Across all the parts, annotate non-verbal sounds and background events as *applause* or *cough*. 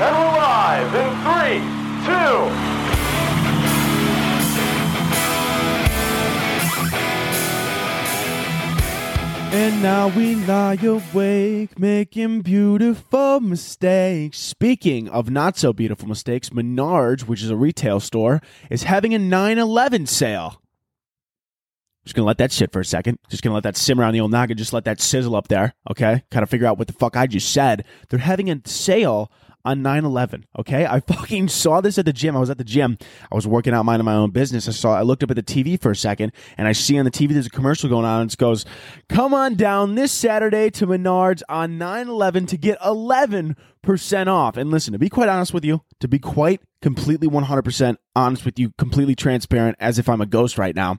And we're live in three, two. And now we lie awake, making beautiful mistakes. Speaking of not so beautiful mistakes, Menards, which is a retail store, is having a 9 11 sale. Just gonna let that sit for a second. Just gonna let that simmer on the old noggin. Just let that sizzle up there, okay? Kind of figure out what the fuck I just said. They're having a sale on 9-11 okay? I *laughs* fucking saw this at the gym. I was at the gym. I was working out minding my own business. I saw i looked up at the tv for a second and i see on the tv there's a commercial going on. And it goes come on down this saturday to menards on 9-11 to get 11% off. And listen to be quite honest with you to be quite completely 100% honest with you completely transparent as if i'm a ghost right now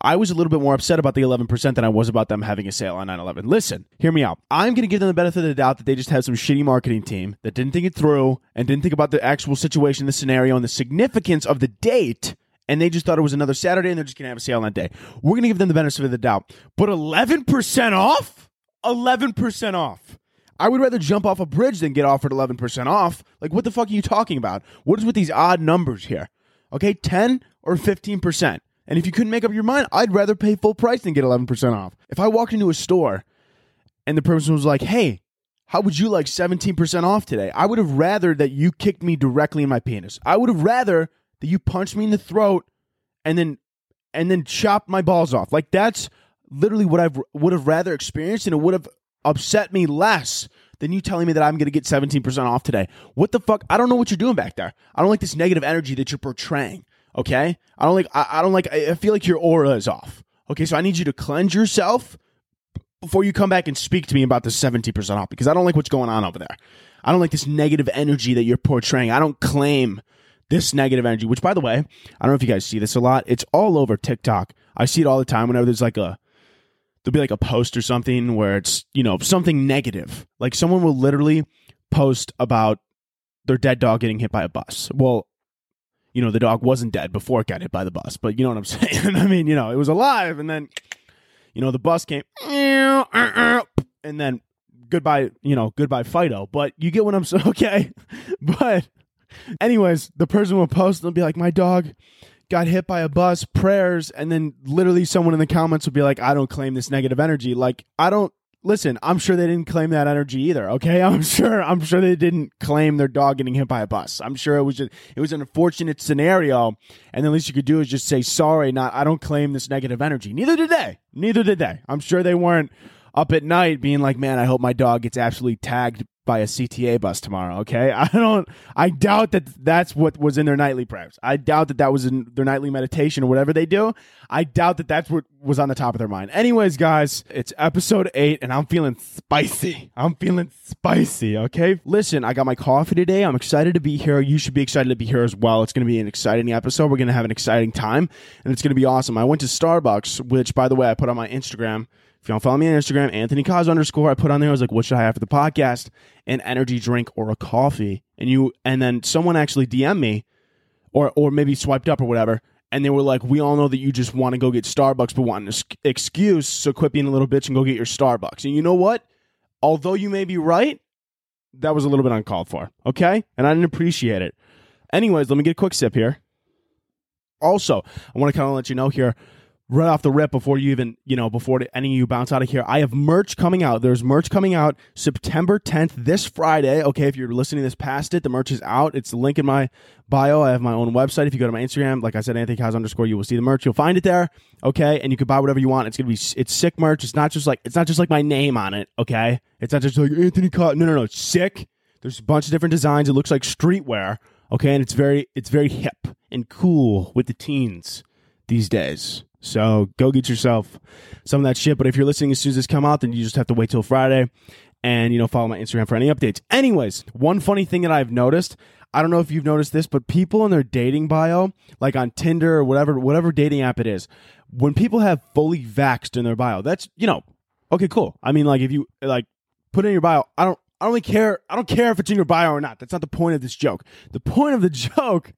I was a little bit more upset about the 11% than I was about them having a sale on 9 11. Listen, hear me out. I'm going to give them the benefit of the doubt that they just had some shitty marketing team that didn't think it through and didn't think about the actual situation, the scenario, and the significance of the date. And they just thought it was another Saturday and they're just going to have a sale on that day. We're going to give them the benefit of the doubt. But 11% off? 11% off. I would rather jump off a bridge than get offered 11% off. Like, what the fuck are you talking about? What is with these odd numbers here? Okay, 10 or 15%. And if you couldn't make up your mind, I'd rather pay full price than get 11% off. If I walked into a store and the person was like, hey, how would you like 17% off today? I would have rather that you kicked me directly in my penis. I would have rather that you punched me in the throat and then and then chopped my balls off. Like that's literally what I would have rather experienced and it would have upset me less than you telling me that I'm going to get 17% off today. What the fuck? I don't know what you're doing back there. I don't like this negative energy that you're portraying. Okay, I don't like. I, I don't like. I feel like your aura is off. Okay, so I need you to cleanse yourself before you come back and speak to me about the seventy percent off because I don't like what's going on over there. I don't like this negative energy that you're portraying. I don't claim this negative energy. Which, by the way, I don't know if you guys see this a lot. It's all over TikTok. I see it all the time. Whenever there's like a there'll be like a post or something where it's you know something negative. Like someone will literally post about their dead dog getting hit by a bus. Well, you know, the dog wasn't dead before it got hit by the bus. But you know what I'm *laughs* saying? *laughs* I mean, you know, it was alive and then, you know, the bus came *sniffs* and then goodbye, you know, goodbye Fido. But you get what I'm *laughs* saying? Okay. But anyways, the person will post and be like, my dog got hit by a bus, prayers. And then literally someone in the comments will be like, I don't claim this negative energy. Like, I don't listen, I'm sure they didn't claim that energy either. Okay, *laughs* I'm sure. I'm sure they didn't claim their dog getting hit by a bus. I'm sure it was just it was an unfortunate scenario, and the least you could do is just say sorry. Not I don't claim this negative energy. Neither did they. Neither did they. I'm sure they weren't up at night being like, man, I hope my dog gets absolutely tagged by a CTA bus tomorrow. Okay, *laughs* I don't. I doubt that that's what was in their nightly prayers. I doubt that that was in their nightly meditation or whatever they do. I doubt that that's what was on the top of their mind. Anyways, guys, it's episode eight, and I'm feeling spicy. I'm feeling spicy. Okay, listen, I got my coffee today. I'm excited to be here. You should be excited to be here as well. It's going to be an exciting episode. We're going to have an exciting time, and it's going to be awesome. I went to Starbucks, which, by the way, I put on my Instagram. If you don't follow me on Instagram, Anthony Koz underscore, I put on there. I was like, what should I have for the podcast? An energy drink or a coffee. And you and then someone actually DM me or or maybe swiped up or whatever. And they were like, we all know that you just want to go get Starbucks, but want an excuse. So quit being a little bitch and go get your Starbucks. And you know what? Although you may be right, that was a little bit uncalled for. Okay. And I didn't appreciate it. Anyways, let me get a quick sip here. Also, I want to kind of let you know here right off the rip before you even you know before any of you bounce out of here. I have merch coming out. There's merch coming out september 10th this friday. Okay if you're listening to this past it the merch is out. It's the link in my bio. I have my own website. If you go to my instagram like i said anthony Koz underscore you will see the merch. You'll find it there. Okay and you can buy whatever you want. It's gonna be it's sick merch. It's not just like it's not just like my name on it okay? It's not just like anthony Koz. no no no it's sick. There's a bunch of different designs. It looks like streetwear okay? And it's very it's very hip and cool with the teens these days so go get yourself some of that shit. But if you're listening as soon as this come out, then you just have to wait till Friday and you know follow my Instagram for any updates. Anyways, one funny thing that I've noticed, I don't know if you've noticed this, but people in their dating bio, like on Tinder or whatever whatever dating app it is, when people have fully vaxxed in their bio, that's you know, okay, cool. I mean, like if you like put it in your bio, I don't I don't really care. I don't care if it's in your bio or not. That's not the point of this joke. The point of the *laughs* joke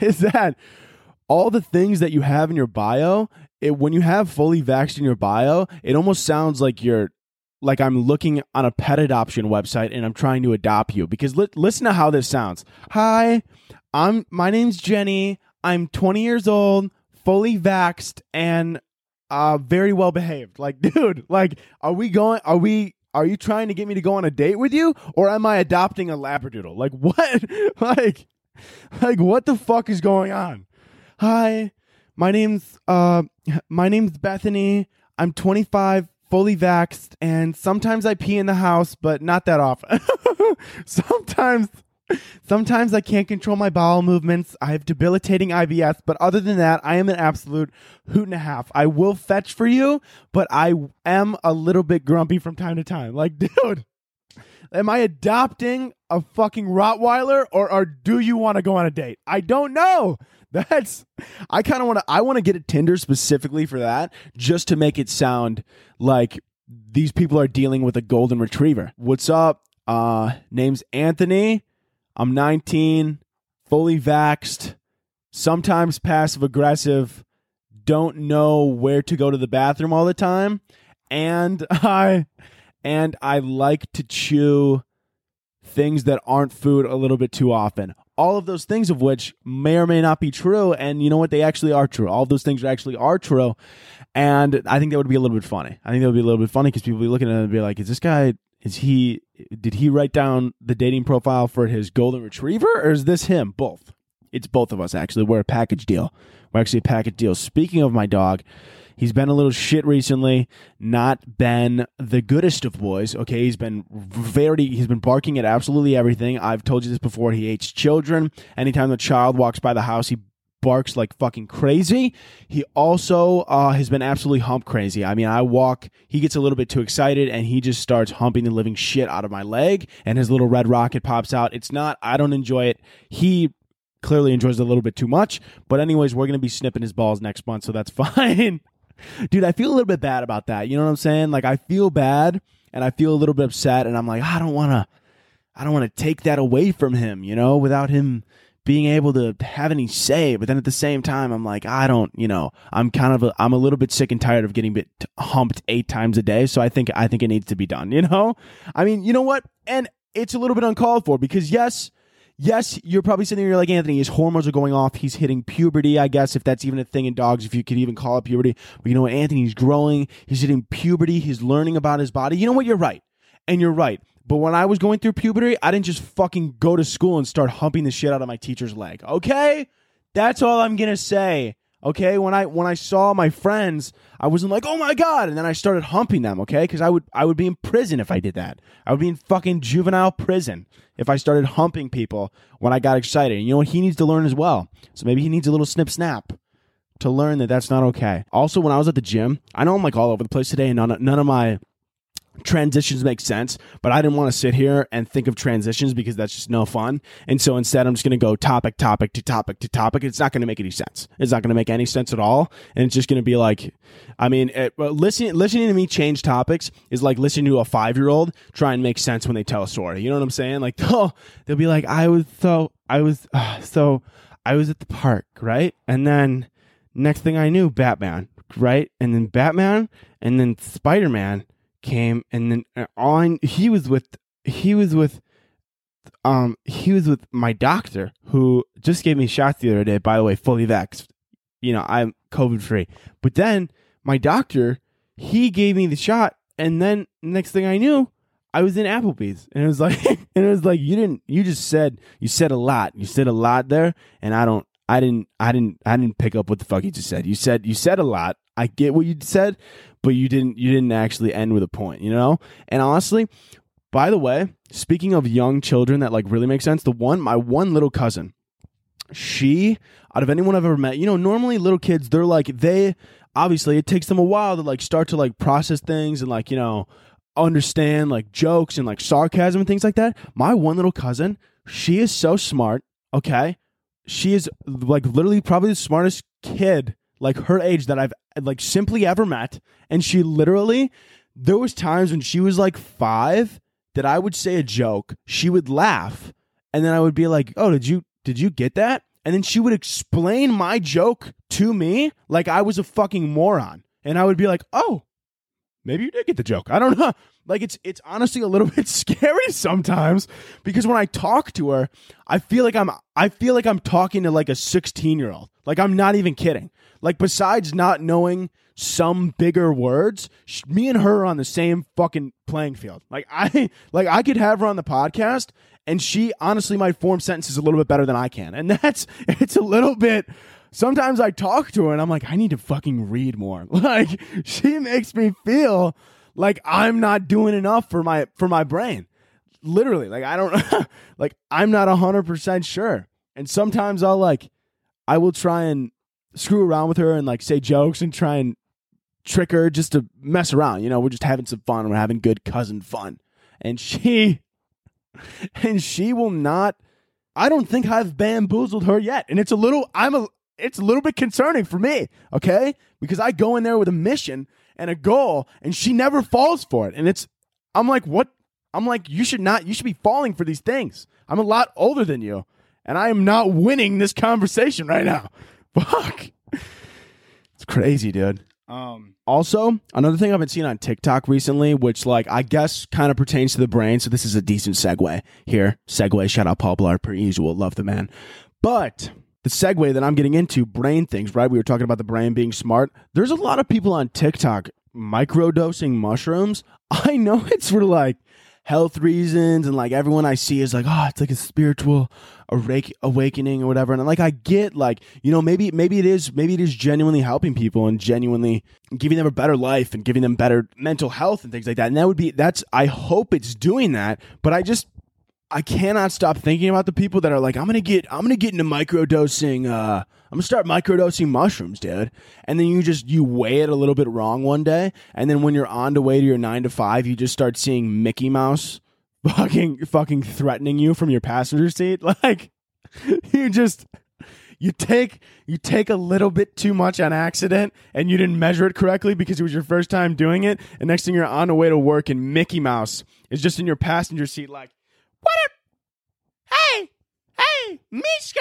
is that all the things that you have in your bio, it, when you have fully vaxxed in your bio, it almost sounds like you're like I'm looking on a pet adoption website and I'm trying to adopt you because li- listen to how this sounds. Hi, I'm my name's Jenny. I'm 20 years old, fully vaxxed and uh very well behaved. Like *laughs* dude, like are we going are we are you trying to get me to go on a date with you or am I adopting a labradoodle? Like *laughs* what? like like what the fuck is going on? Hi, my name's uh my name's Bethany. I'm 25, fully vaxxed, and sometimes I pee in the house, but not that often. *laughs* sometimes sometimes I can't control my bowel movements. I have debilitating IBS, but other than that, I am an absolute hoot and a half. I will fetch for you, but I am a little bit grumpy from time to time. *laughs* Like, dude, am I adopting a fucking Rottweiler or, or do you want to go on a date? I don't know. That's I kind of want to I want to get a Tinder specifically for that just to make it sound like these people are dealing with a golden retriever. What's up? Uh name's Anthony. I'm 19, fully vaxxed, sometimes passive aggressive, don't know where to go to the bathroom all the time, and *laughs* I and I like to chew things that aren't food a little bit too often all of those things of which may or may not be true and you know what? They actually are true. All of those things actually are true and i think that would be a little bit funny. I think that would be a little bit funny because people would be looking at it and be like is this guy is he did he write down the dating profile for his golden retriever or is this him? Both. It's both of us actually. We're a package deal. We're actually a package deal. Speaking of my dog He's been a little shit recently, not been the goodest of boys. Okay, he's been very, he's been barking at absolutely everything. I've told you this before. He hates children. Anytime the child walks by the house, he barks like fucking crazy. He also uh, has been absolutely hump crazy. I mean, I walk, he gets a little bit too excited and he just starts humping the living shit out of my leg and his little red rocket pops out. It's not, I don't enjoy it. He clearly enjoys it a little bit too much. But, anyways, we're going to be snipping his balls next month, so that's *laughs* fine. Dude, I feel a little bit bad about that. You know what I'm saying? Like I feel bad and I feel a little bit upset and I'm like, I don't want to I don't want to take that away from him, you know, without him being able to have any say. But then at the same time, I'm like, I don't, you know, I'm kind of, I'm a little bit sick and tired of getting bit humped eight times a day. So I think, I think it needs to be done. *laughs* You know, I mean, you know what? And it's a little bit uncalled for because yes, yes, you're probably sitting there, you're like, Anthony, his hormones are going off. He's hitting puberty, I guess, if that's even a thing in dogs, if you could even call it puberty. But you know what? Anthony's growing. He's hitting puberty. He's learning about his body. You know what? You're right. And you're right. But when I was going through puberty, I didn't just fucking go to school and start humping the shit out of my teacher's leg. Okay? That's all I'm going to say. Okay, when I when I saw my friends, I wasn't like, "Oh my god!" and then I started humping them. Okay, because I would I would be in prison if I did that. I would be in fucking juvenile prison if I started humping people when I got excited. And you know what? He needs to learn as well. So maybe he needs a little snip snap to learn that that's not okay. Also, when I was at the gym, I know I'm like all over the place today, and none none of my transitions make sense, but I didn't want to sit here and think of transitions because that's just no fun. And so instead, I'm just going to go topic, topic to topic to topic. It's not going to make any sense. It's not going to make any sense at all. And it's just going to be like, I mean, it, listening listening to me change topics is like listening to a five year old try and make sense when they tell a story. You know what I'm saying? Like, *laughs* oh, they'll be like, I was so, I was uh, *sighs* so, I was at the park, right? And then next thing I knew, Batman, right? And then Batman, and then Spider Man came and then uh, on he was with he was with um he was with my doctor who just gave me shots the other day by the way fully vaxxed. You know i'm covid free. But then my doctor he gave me the shot and then next thing i knew i was in applebee's. And it was like *laughs* and it was like you didn't you just said you said a lot. You said a lot there and i don't i didn't i didn't i didn't pick up what the fuck you just said. You said you said a lot I get what you said, but you didn't you didn't actually end with a point, you know? And honestly, by the way, speaking of young children that like really makes sense, the one my one little cousin, she out of anyone I've ever met, you know, normally little kids, they're like they obviously it takes them a while to like start to like process things and like, you know, understand like jokes and like sarcasm and things like that. My one little cousin, she is so smart, okay? She is like literally probably the smartest kid like her age that I've like simply ever met. And she literally, there was times when she was like five that I would say a joke, she would laugh, and then I would be like, "Oh, did you did you get that?" And then she would explain my joke to me like I was a fucking moron, and I would be like, "Oh, maybe you did get the joke. I don't know. *laughs* Like it's it's honestly a little *laughs* bit scary sometimes because when I talk to her, I feel like I'm I feel like I'm talking to like a 16-year-old. Like I'm not even kidding. Like besides not knowing some bigger words, sh- me and her are on the same fucking playing field. Like I *laughs* like I could have her on the podcast and she honestly might form sentences a little bit better than I can. And *laughs* that's it's a little bit sometimes I talk to her and I'm like, I need to fucking read more. *laughs* Like she makes me feel like I'm not doing enough for my for my brain. Literally, like I don't like I'm not hundred percent sure. And sometimes I'll like I will try and screw around with her and like say jokes and try and trick her just to mess around. You know, we're just having some fun. We're having good cousin fun. And she *laughs* and she will not I don't think I've bamboozled her yet. And it's a little I'm a it's a little bit concerning for me, okay? Because I go in there with a mission and a goal and she never falls for it. And it's I'm like, "What? I'm like, you should not you should be falling for these things. I'm a lot older than you, and I am not winning this conversation right now." Fuck. It's crazy, dude. Um, also, another thing I've been seeing on TikTok recently, which like I guess kind of pertains to the brain, so this is a decent segue here. Segue, shout out Paul Blart per usual, love the man. But the segue that I'm getting into, brain things, right? We were talking about the brain being smart. There's a lot of people on TikTok microdosing mushrooms. *laughs* I know it's for like health reasons and like everyone I see is like, oh, it's like a spiritual awake, awakening or whatever. And like I get like, you know, maybe maybe it is maybe it is genuinely helping people and genuinely giving them a better life and giving them better mental health and things like that. And that would be that's I hope it's doing that, but I just I cannot stop thinking about the people that are like, I'm gonna get, I'm gonna get into microdosing. Uh, I'm gonna start microdosing mushrooms, dude. And then you just you weigh it a little bit wrong one day, and then when you're on the way to your nine to five, you just start seeing Mickey Mouse *laughs* fucking fucking threatening you from your passenger seat. *laughs* Like you just you take you take a little bit too much on accident and you didn't measure it correctly because it was your first time doing it and next thing you're on the way to work and Mickey Mouse is just in your passenger seat like what Hey! Hey! Mishka!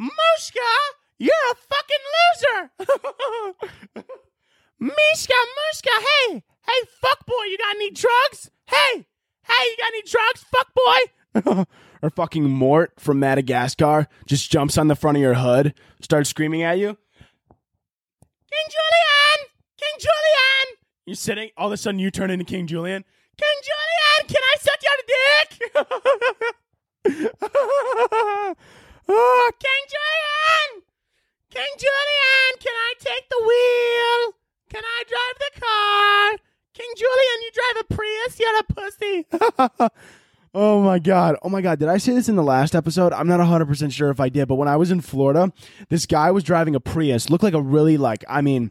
Mushka! You're a fucking loser! *laughs* Mishka! Mushka! Hey! Hey, fuck boy, you got any drugs? Hey! Hey, you got any drugs, fuck boy? *laughs* or fucking Mort from Madagascar just jumps on the front of your hood, starts screaming at you. King Julien! King Julien! You're sitting, all of a sudden you turn into King Julien. King Julien, can I suck your dick? oh, *laughs* King Julien! King Julien, can I take the wheel? Can I drive the car? King Julien, you drive a Prius? You're a pussy. *laughs* oh my God. Oh my God. Did I say this in the last episode? I'm not 100% sure if I did, but when I was in Florida, this guy was driving a Prius. Looked like a really, like, I mean,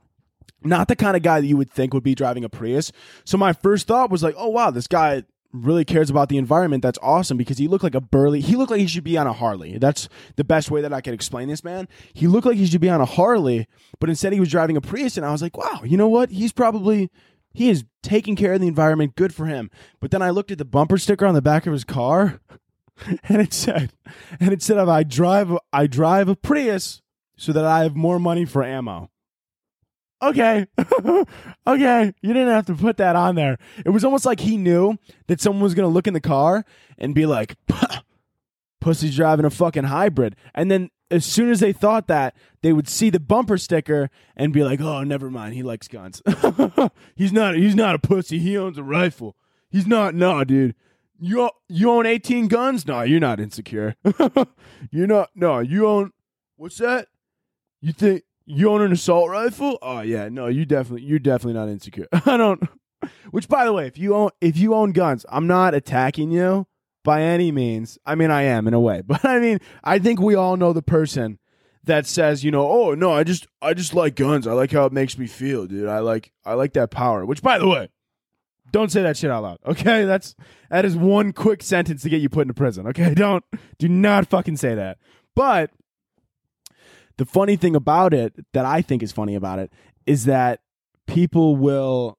not the kind of guy that you would think would be driving a Prius. So my first thought was like, oh wow, this guy really cares about the environment. That's awesome because he looked like a burly. He looked like he should be on a Harley. That's the best way that I could explain this man. He looked like he should be on a Harley, but instead he was driving a Prius, and I was like, wow, you know what? He's probably he is taking care of the environment. Good for him. But then I looked at the bumper sticker on the back of his car, *laughs* and it said, and it said, I drive, I drive a Prius so that I have more money for ammo okay, *laughs* okay, you didn't have to put that on there. It was almost like he knew that someone was going to look in the car and be like, *laughs* pussy's driving a fucking hybrid. And then as soon as they thought that, they would see the bumper sticker and be like, oh, never mind, he likes guns. *laughs* he's not, he's not a pussy. He owns a rifle. He's not, no, dude. You, you own 18 guns? No, you're not insecure. you're not, no, you own, what's that? You think, you own an assault rifle? Oh yeah, no, you definitely you're definitely not insecure. *laughs* I don't which by the way, if you own if you own guns, I'm not attacking you by any means. I mean I am in a way. *laughs* But I mean, I think we all know the person that says, you know, oh no, I just I just like guns. I like how it makes me feel, dude. I like I like that power. Which by the way, don't say that shit out loud. *laughs* Okay? That's that is one quick sentence to get you put into prison. Okay? Don't do not fucking say that. But the funny thing about it that I think is funny about it is that people will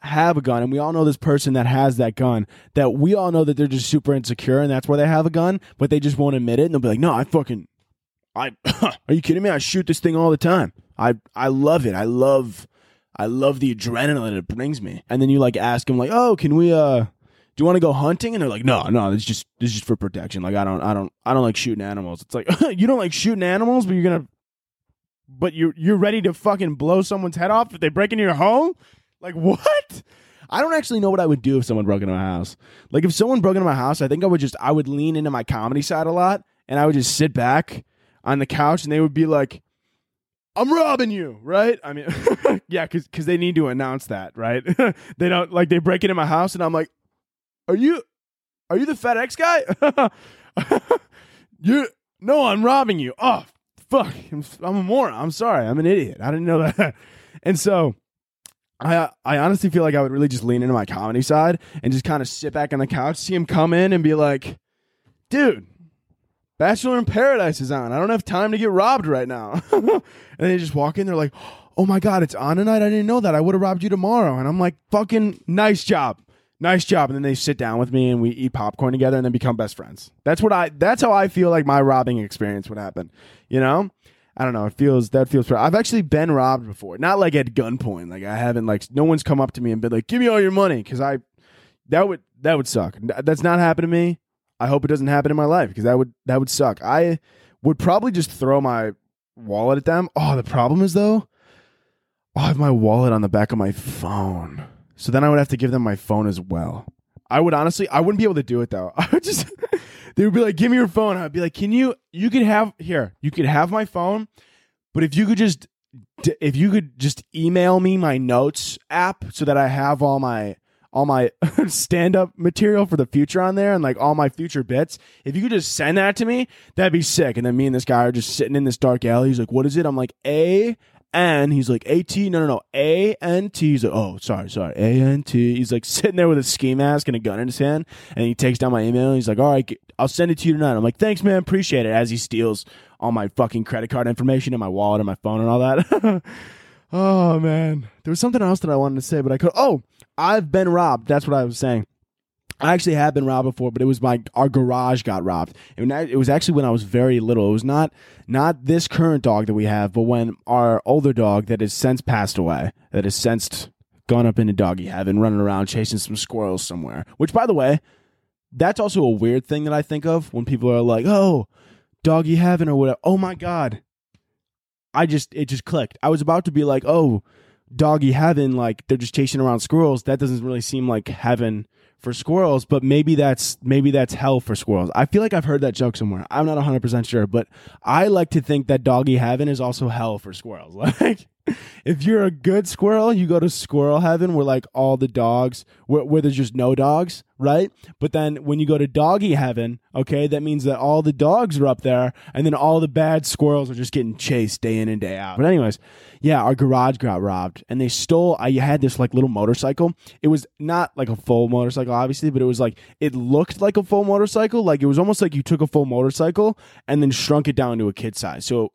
have a gun and we all know this person that has that gun that we all know that they're just super insecure and that's why they have a gun but they just won't admit it and they'll be like no i fucking i *clears throat* are you kidding me? I shoot this thing all the time. I i love it. I love I love the adrenaline it brings me. And then you like ask them like, "Oh, can we uh do you want to go hunting?" And they're like, "No, no, it's just is just for protection. Like I don't I don't I don't like shooting animals." It's like, *laughs* "You don't like shooting animals, but you're to but you're you're ready to fucking blow someone's head off if they break into your home? Like what?" I don't actually know what I would do if someone broke into my house. Like if someone broke into my house, I think I would just I would lean into my comedy side a lot and I would just sit back on the couch and they would be like I'm robbing you, right? I mean, *laughs* yeah, cuz they need to announce that, right? *laughs* they don't like they break into my house and I'm like, "Are you are you the FedEx guy?" *laughs* you No, I'm robbing you. Oh, fuck. I'm, *laughs* I'm a moron. I'm sorry. I'm an idiot. I didn't know that. *laughs* and so I I honestly feel like I would really just lean into my comedy side and just kind of sit back on the couch, see him come in, and be like, "Dude, Bachelor in Paradise is on. I don't have time to get robbed right now." and they just walk in, they're like, "Oh my god, it's on tonight! I didn't know that. I would have robbed you tomorrow." And I'm like, "Fucking nice job." Nice job. And then they sit down with me and we eat popcorn together and then become best friends. That's what I that's how I feel like my robbing experience would happen. You know? I don't know. It feels that feels. I've actually been robbed before, not like at gunpoint. Like I haven't. Like no one's come up to me and been like, "Give me all your money," because I that would that would suck. That's not happened to me. I hope it doesn't happen in my life because that would that would suck. I would probably just throw my wallet at them. Oh, the problem is though, oh, I have my wallet on the back of my phone, so then I would have to give them my phone as well. I would honestly, I wouldn't be able to do it though. *laughs* I would just, *laughs* they would be like, "Give me your phone." I'd be like, "Can you? You could have here. You could have my phone, but if you could just, if you could just email me my notes app so that I have all my all my *laughs* stand up material for the future on there and like all my future bits. If you could just send that to me, that'd be sick. And then me and this guy are just sitting in this dark alley. He's like, "What is it?" I'm like, "A." N. He's like A T. No, no, no. A N T. He's like, oh, sorry, sorry. A N T. He's like sitting there with a ski mask and a gun in his hand, and he takes down my email. he's like, all right, I'll send it to you tonight. I'm like, thanks, man, appreciate it. As he steals all my fucking credit card information and my wallet and my phone and all that. *laughs* oh man, there was something else that I wanted to say, but I could. Oh, I've been robbed. That's what I was saying. I actually have been robbed before, but it was my our garage got robbed. And it was actually when I was very little. It was not not this current dog that we have, but when our older dog that has since passed away, that has since gone up into doggy heaven, running around chasing some squirrels somewhere. Which, by the way, that's also a weird thing that I think of when people are like, "Oh, doggy heaven" or whatever. Oh my god, I just it just clicked. I was about to be like, "Oh, doggy heaven," like they're just chasing around squirrels. That doesn't really seem like heaven for squirrels, but maybe that's maybe that's hell for squirrels. I feel like I've heard that joke somewhere. I'm not 100% sure, but I like to think that doggy heaven is also hell for squirrels. *laughs* Like if you're a good squirrel, you go to squirrel heaven where like all the dogs where, where there's just no dogs, right? But then when you go to doggy heaven, okay, that means that all the dogs are up there and then all the bad squirrels are just getting chased day in and day out. But anyways, yeah, our garage got robbed and they stole I had this like little motorcycle. It was not like a full motorcycle obviously, but it was like it looked like a full motorcycle, like it was almost like you took a full motorcycle and then shrunk it down to a kid size. So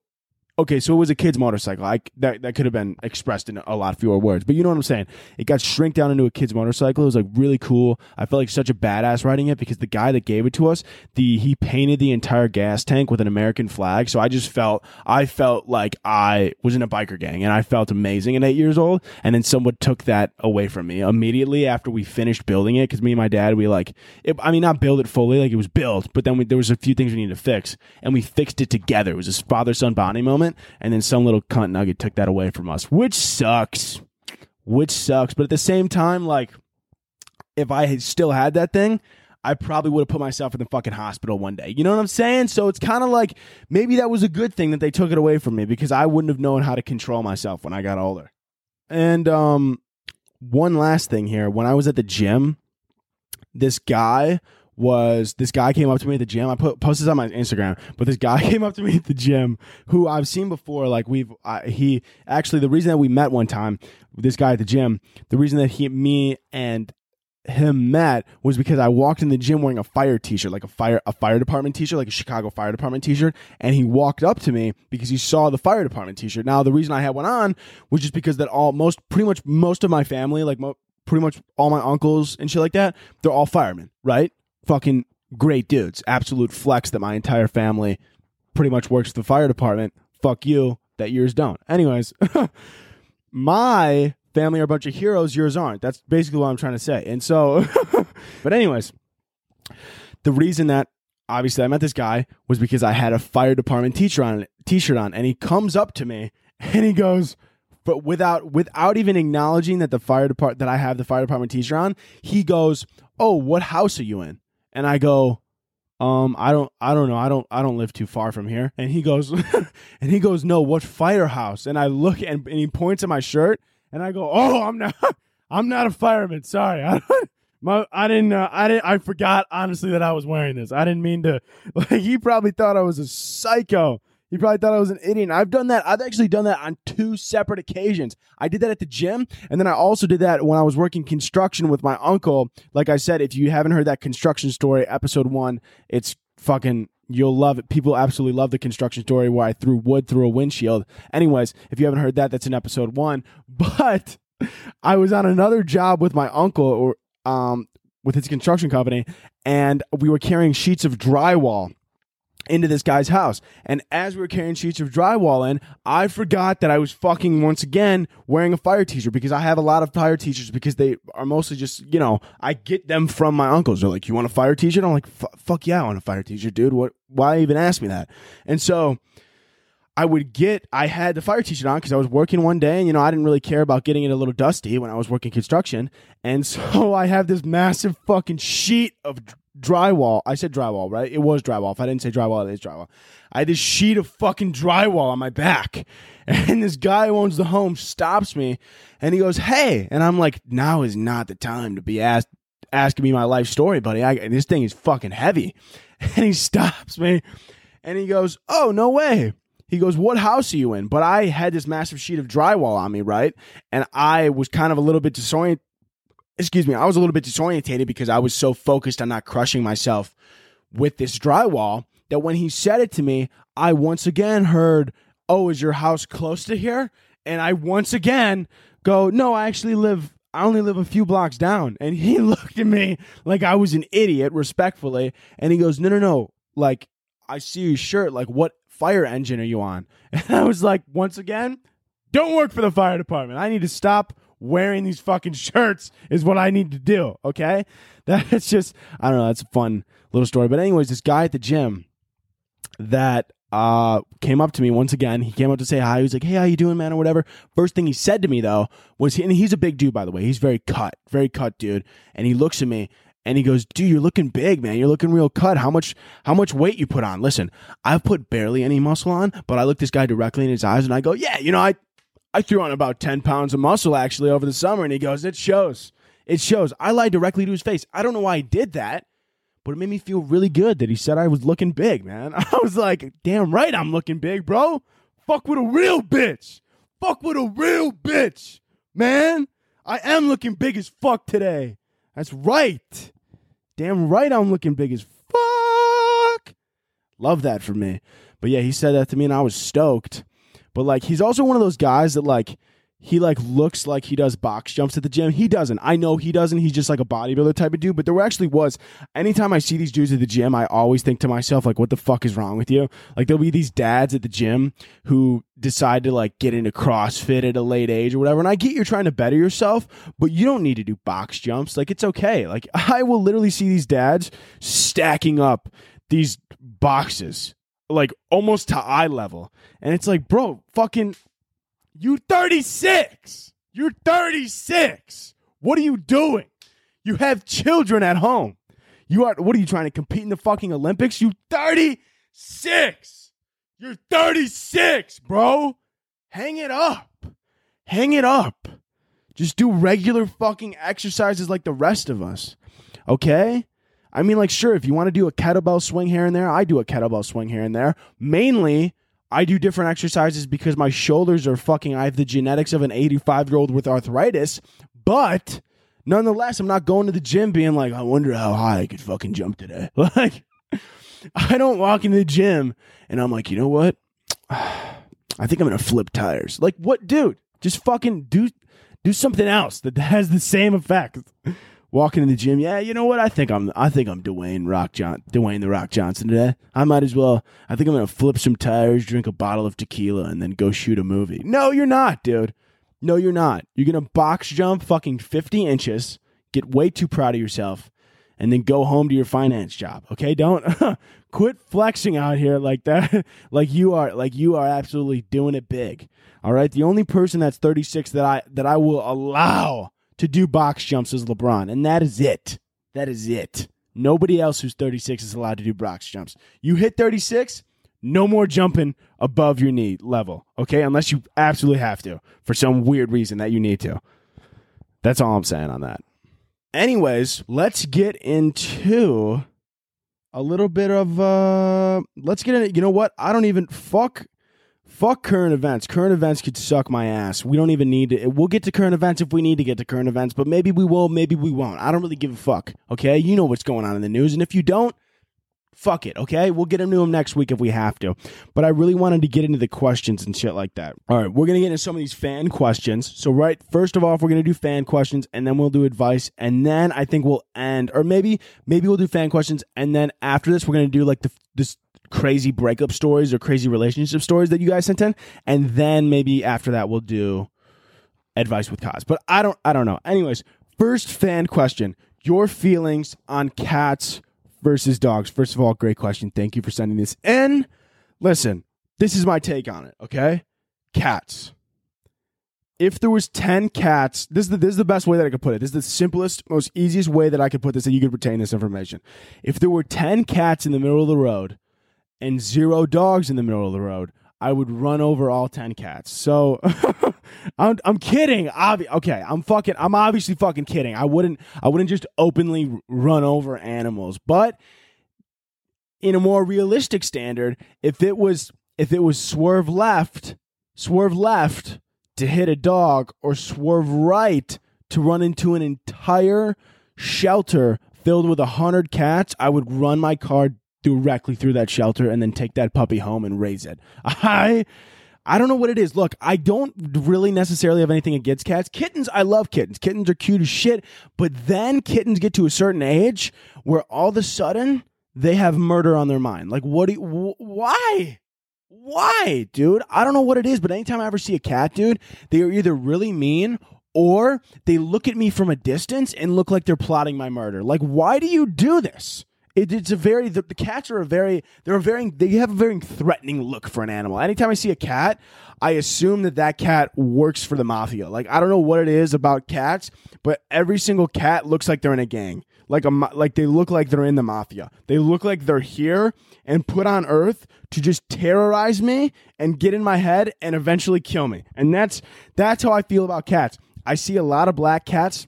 okay, so it was a kid's motorcycle. I that that could have been expressed in a lot fewer words, but you know what I'm saying. It got shrink down into a kid's motorcycle. It was like really cool. I felt like such a badass riding it because the guy that gave it to us, the he painted the entire gas tank with an American flag. So I just felt I felt like I was in a biker gang, and I felt amazing at eight years old. And then someone took that away from me immediately after we finished building it because me and my dad we like, it, I mean, not build it fully, like it was built, but then we, there was a few things we needed to fix, and we fixed it together. It was a father son bonding moment and then some little cunt nugget took that away from us, which sucks. Which sucks. But at the same time, like, if I had still had that thing, I probably would have put myself in the fucking hospital one day. You know what I'm saying? So it's kind of like maybe that was a good thing that they took it away from me because I wouldn't have known how to control myself when I got older. And um one last thing here, when I was at the gym, this guy was this guy came up to me at the gym. I put posted on my Instagram, but this guy *laughs* came up to me at the gym who I've seen before. Like we've uh, he actually the reason that we met one time, this guy at the gym, the reason that he me and him met was because I walked in the gym wearing a fire t-shirt, like a fire a fire department t-shirt, like a Chicago Fire Department t-shirt, and he walked up to me because he saw the fire department t-shirt. Now the reason I had one on was just because that all most pretty much most of my family, like mo- pretty much all my uncles and shit like that, they're all firemen, right? Fucking great dudes. Absolute flex that my entire family pretty much works for the fire department. Fuck you, that yours don't. Anyways, *laughs* my family are a bunch of heroes, yours aren't. That's basically what I'm trying to say. And so, *laughs* but anyways, the reason that obviously I met this guy was because I had a fire department teacher on t-shirt on, and he comes up to me and he goes, but without without even acknowledging that the fire department that I have the fire department teacher on, he goes, "Oh, what house are you in?" And I go, "Um, I don't, I don't know, I don't, I don't live too far from here." And he goes, *laughs* and he goes, "No, what firehouse?" And I look and, and he points at my shirt, and I go, "Oh, I'm not, *laughs* I'm not a fireman. Sorry, I *laughs* don't." My, I didn't, uh, I didn't, I forgot honestly that I was wearing this. I didn't mean to. Like, he probably thought I was a psycho. He probably thought I was an idiot. And I've done that. I've actually done that on two separate occasions. I did that at the gym, and then I also did that when I was working construction with my uncle. Like I said, if you haven't heard that construction story, episode one, it's fucking you'll love it. People absolutely love the construction story where I threw wood through a windshield. Anyways, if you haven't heard that, that's in episode one. *laughs* But I was on another job with my uncle or um with his construction company, and we were carrying sheets of drywall into this guy's house. And as we were carrying sheets of drywall in, I forgot that I was fucking once again wearing a fire t-shirt because I have a lot of fire t-shirts because they are mostly just, you know, I get them from my uncles. They're like, you want a fire t-shirt? I'm like, fuck yeah, I want a fire t-shirt, dude. What, why even ask me that? And so I would get, I had the fire t-shirt on because I was working one day and, you know, I didn't really care about getting it a little dusty when I was working construction. And *laughs* so I have this massive fucking sheet of drywall. I said drywall, right? It was drywall. If I didn't say drywall, it is drywall. I had this sheet of fucking drywall on my back. *laughs* And this guy who owns the home stops me and he goes, Hey. And I'm like, Now is not the time to be asked asking me my life story, buddy. I, this thing is fucking heavy. *laughs* And he stops me and he goes, Oh, no way. He goes, What house are you in? But I had this massive sheet of drywall on me, right? And I was kind of a little bit disoriented excuse me, I was a little bit disorientated because I was so focused on not crushing myself with this drywall that when he said it to me, I once again heard, Oh, is your house close to here? And I once again go, No, I actually live, I only live a few blocks down. And he *laughs* looked at me like I was an idiot, respectfully. And he goes, No, no, no. Like, I see your shirt. Like, what fire engine are you on? *laughs* And I was like, Once again, don't work for the fire department. I need to stop wearing these fucking shirts is what I need to do. Okay. *laughs* That's just, I don't know. That's a fun little story. But, anyways, this guy at the gym that uh, came up to me once again. He came up to say hi. He was like, "Hey, how you doing, man?" or whatever. First thing he said to me though was, he and he's a big dude by the way. He's very cut, very cut dude. And he looks at me and he goes, "Dude, you're looking big, man. You're looking real cut. How much how much weight you put on?" Listen, I've put barely any muscle on, but I look this guy directly in his eyes and I go, "Yeah, you know, I I threw on about 10 pounds of muscle actually over the summer. And he goes, It shows. It shows. I lied directly to his face. I don't know why I did that, but it made me feel really good that he said I was looking big, man. *laughs* I was like, Damn right, I'm looking big, bro. Fuck with a real bitch. Fuck with a real bitch, man. I am looking big as fuck today. That's right. Damn right, I'm looking big as fuck. Love that for me. But yeah, he said that to me, and I was stoked. But like he's also one of those guys that like he like looks like he does box jumps at the gym. He doesn't. I know he doesn't. He's just like a bodybuilder type of dude. But there actually was. Anytime I see these dudes at the gym, I always think to myself like, "What the fuck is wrong with you?" Like there'll be these dads at the gym who decide to like get into CrossFit at a late age or whatever. And I get you're trying to better yourself, but you don't need to do box jumps. Like it's okay. Like *laughs* I will literally see these dads stacking up these boxes like almost to eye level. And it's like, bro, fucking you 36. You're 36. What are you doing? You have children at home. You are what are you trying to compete in the fucking Olympics? You 36. You're 36, bro. Hang it up. Hang it up. Just do regular fucking exercises like the rest of us. Okay? I mean, like, sure, if you want to do a kettlebell swing here and there, I do a kettlebell swing here and there. Mainly, I do different exercises because my shoulders are fucking. I have the genetics of an 85 year old with arthritis, but nonetheless, I'm not going to the gym being like, I wonder how high I could fucking jump today. *laughs* Like, I don't walk into the gym and I'm like, you know what? *sighs* I think I'm gonna flip tires. Like, what, dude? Just fucking do do something else that has the same effect walking in the gym. Yeah, you know what? I think I'm I think I'm Dwayne Rock John Dwayne the Rock Johnson today. I might as well. I think I'm gonna flip some tires, drink a bottle of tequila, and then go shoot a movie. No, you're not, dude. No, you're not. You're to box jump fucking 50 inches, get way too proud of yourself, and then go home to your finance job. Okay? Don't *laughs* quit flexing out here like that. *laughs* like you are like you are absolutely doing it big. All right? The only person that's 36 that I that I will allow to do box jumps as LeBron, and that is it. That is it. Nobody else who's 36 is allowed to do box jumps. You hit 36, no more jumping above your knee level, okay? Unless you absolutely have to for some weird reason that you need to. That's all I'm saying on that. Anyways, let's get into a little bit of uh let's get into you know what? I don't even fuck fuck current events. Current events could suck my ass. We don't even need to. We'll get to current events if we need to get to current events, but maybe we will, maybe we won't. I don't really give a fuck. Okay, you know what's going on in the news, and if you don't, fuck it. Okay, we'll get into them next week if we have to. But I really wanted to get into the questions and shit like that. All right, we're gonna get into some of these fan questions. So right, first of all, we're gonna do fan questions, and then we'll do advice, and then I think we'll end, or maybe maybe we'll do fan questions, and then after this, we're gonna do like the this crazy breakup stories or crazy relationship stories that you guys sent in, and then maybe after that we'll do advice with Koz. But I don't I don't know. Anyways, first fan question: Your feelings on cats versus dogs? First of all, great question. Thank you for sending this in. Listen, this is my take on it. Okay, cats. If there was ten cats, this is the this is the best way that I could put it. This is the simplest, most easiest way that I could put this, that you could retain this information. If there were ten cats in the middle of the road and zero dogs in the middle of the road, I would run over all 10 cats. So *laughs* I'm, I'm kidding. Obvi- okay, I'm fucking I'm obviously fucking kidding. I wouldn't I wouldn't just openly run over animals. But in a more realistic standard, if it was if it was swerve left, swerve left to hit a dog or swerve right to run into an entire shelter filled with a hundred cats, I would run my car directly through that shelter and then take that puppy home and raise it. *laughs* I I don't know what it is. Look, I don't really necessarily have anything against cats. Kittens, I love kittens. Kittens are cute as shit, but then kittens get to a certain age where all of a sudden they have murder on their mind. Like what do you, wh- why? Why, dude? I don't know what it is, but anytime I ever see a cat, dude, they are either really mean or they look at me from a distance and look like they're plotting my murder. Like, why do you do this? It, it's a very the, the cats are a very they're a very they have a very threatening look for an animal. Anytime I see a cat, I assume that that cat works for the mafia. Like I don't know what it is about cats, but every single cat looks like they're in a gang. Like a like they look like they're in the mafia. They look like they're here and put on Earth to just terrorize me and get in my head and eventually kill me. And that's that's how I feel about cats. I see a lot of black cats.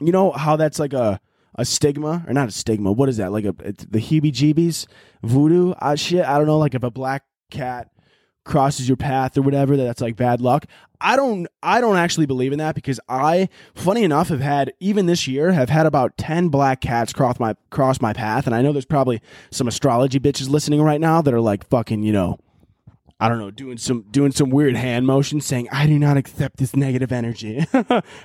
You know how that's like a a stigma or not a stigma. What is that? Like a the heebie-jeebies, voodoo uh, shit. I don't know. Like if a black cat crosses your path or whatever, that that's like bad luck. I don't. I don't actually believe in that because I, funny enough, have had even this year have had about ten black cats cross my cross my path, and I know there's probably some astrology bitches listening right now that are like fucking, you know. I don't know, doing some doing some weird hand motion saying, I do not accept this negative energy. *laughs*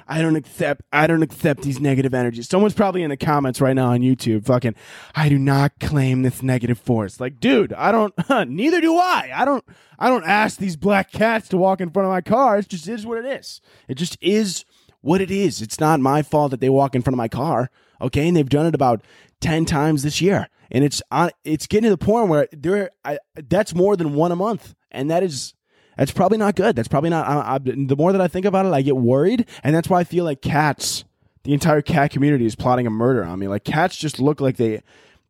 I don't accept I don't accept these negative energies. Someone's probably in the comments right now on YouTube fucking I do not claim this negative force. Like, dude, I don't *laughs* neither do I. I don't I don't ask these black cats to walk in front of my car. It just is what it is. It just is what it is. It's not my fault that they walk in front of my car. Okay, and they've done it about 10 times this year. And it's on it's getting to the point where there I, that's more than one a month and that is that's probably not good. That's probably not. I, I, the more that I think about it, I get worried, and that's why I feel like cats, the entire cat community, is plotting a murder on me. Like cats just look like they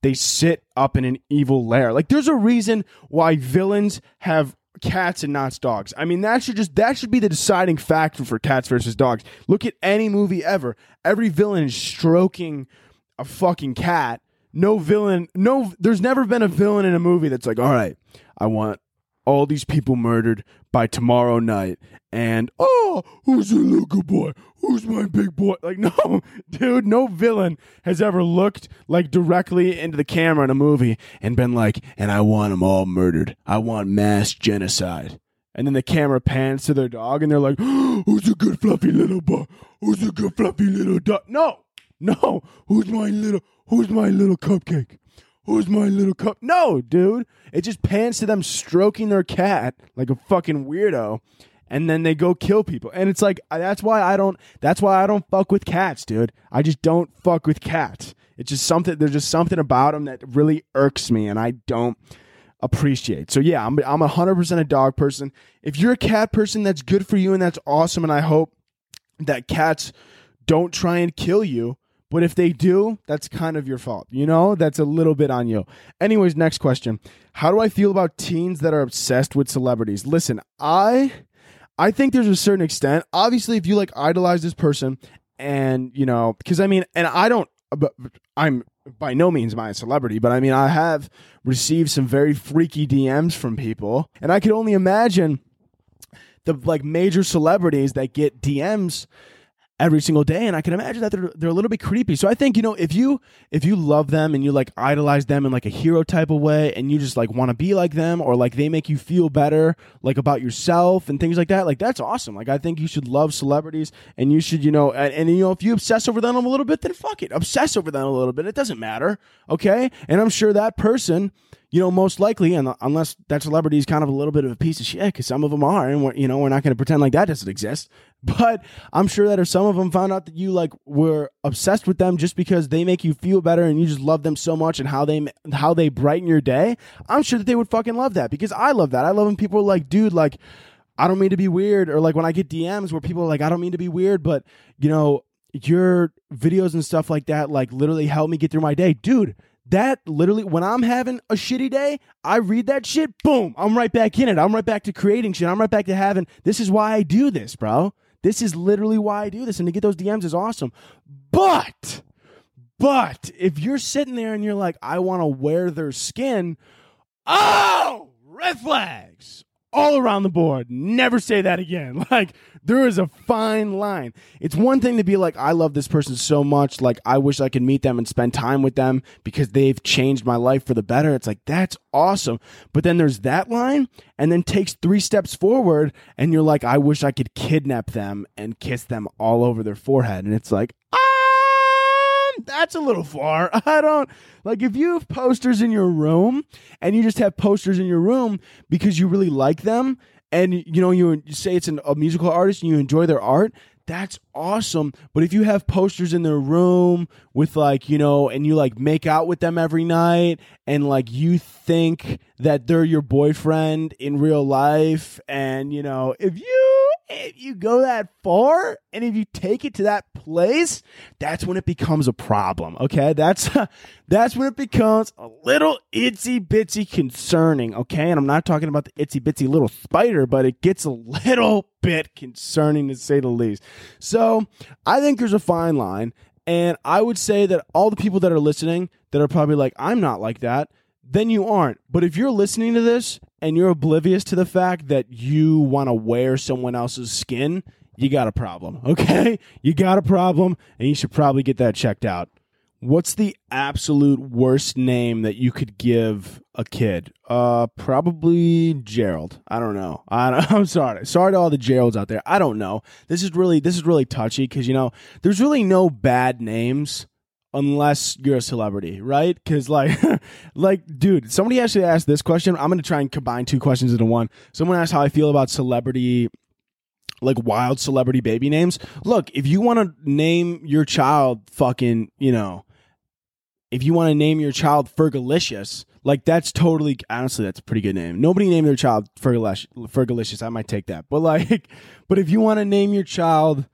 they sit up in an evil lair. Like there's a reason why villains have cats and not dogs. I mean, that should just that should be the deciding factor for cats versus dogs. Look at any movie ever. Every villain is stroking a fucking cat. No villain, no there's never been a villain in a movie that's like, "All right, I want all these people murdered by tomorrow night. And oh, who's your little boy? Who's my big boy? Like, *laughs* no, dude, no villain has ever looked like directly into the camera in a movie and been like, and I want them all murdered. I want mass genocide. And then the camera pans to their dog and they're like, oh, who's a good fluffy little boy? Who's a good fluffy little dog? No, no, who's my little, who's my little cupcake? Who's my little cup? No, dude. It just pans to them stroking their cat like a fucking weirdo. and then they go kill people. And it's like that's why I don't that's why I don't fuck with cats, dude. I just don't fuck with cats. It's just something there's just something about them that really irks me and I don't appreciate. So yeah, I'm I'm 100% a dog person. If you're a cat person, that's good for you and that's awesome and I hope that cats don't try and kill you. But if they do, that's kind of your fault. You know, that's a little bit on you. Anyways, next question. How do I feel about teens that are obsessed with celebrities? Listen, I I think there's a certain extent. Obviously, if you like idolize this person and, you know, because I mean, and I don't but I'm by no means my celebrity, but I mean, I have received some very freaky DMs from people, and I could only imagine the like major celebrities that get DMs every single day and i can imagine that they're, they're a little bit creepy. So i think you know if you if you love them and you like idolize them in like a hero type of way and you just like want to be like them or like they make you feel better like about yourself and things like that like that's awesome. Like i think you should love celebrities and you should you know and, and you know if you obsess over them a little bit then fuck it. Obsess over them a little bit. It doesn't matter okay? And i'm sure that person you know, most likely, and unless that celebrity is kind of a little bit of a piece of shit, because some of them are, and we're, you know, we're not going to pretend like that doesn't exist. *laughs* But I'm sure that if some of them found out that you like were obsessed with them just because they make you feel better and you just love them so much and how they how they brighten your day, I'm sure that they would fucking love that because I love that. I love when people are like, dude, like. I don't mean to be weird, or like when I get DMs where people are like, I don't mean to be weird, but you know, your videos and stuff like that, like literally help me get through my day. Dude, that literally when I'm having a shitty day, I read that shit, boom, I'm right back in it. I'm right back to creating shit. I'm right back to having this is why I do this, bro. This is literally why I do this. And to get those DMs is awesome. But but if you're sitting there and you're like, I want to wear their skin, oh, red flags all around the board. Never say that again. *laughs* Like, there is a fine line. It's one thing to be like, I love this person so much. Like, I wish I could meet them and spend time with them because they've changed my life for the better. It's like, that's awesome. But then there's that line, and then takes three steps forward, and you're like, I wish I could kidnap them and kiss them all over their forehead. And it's like, that's a little far. *laughs* I don't like if you have posters in your room and you just have posters in your room because you really like them and you know you, say it's an, a musical artist and you enjoy their art that's awesome. But if you have posters in their room with like, you know, and you like make out with them every night and like you think that they're your boyfriend in real life and you know, if you if you go that far and if you take it to that place, that's when it becomes a problem. Okay. That's, *laughs* that's when it becomes a little itsy bitsy concerning. Okay. And I'm not talking about the itsy bitsy little spider, but it gets a little *laughs* bit concerning to say the least. So I think there's a fine line. And I would say that all the people that are listening that are probably like, I'm not like that then you aren't. But if you're listening to this and you're oblivious to the fact that you want to wear someone else's skin, you got a problem, *laughs* okay? You got a problem, and you should probably get that checked out. What's the absolute worst name that you could give a kid? Uh, probably Gerald. I don't know. *laughs* I I'm sorry. Sorry to all the Geralds out there. I don't know. This is really this is really touchy because you know there's really no bad names unless you're a celebrity, right? Because like, *laughs* like, dude, somebody actually asked this question. I'm gonna try and combine two questions into one. Someone asked how I feel about celebrity, like wild celebrity baby names. Look, if you want to name your child, fucking, you know, if you want to name your child Fergalicious, like that's totally honestly that's a pretty good name. Nobody named their child Fergalicious. I might take that, but like, *laughs* but if you want to name your child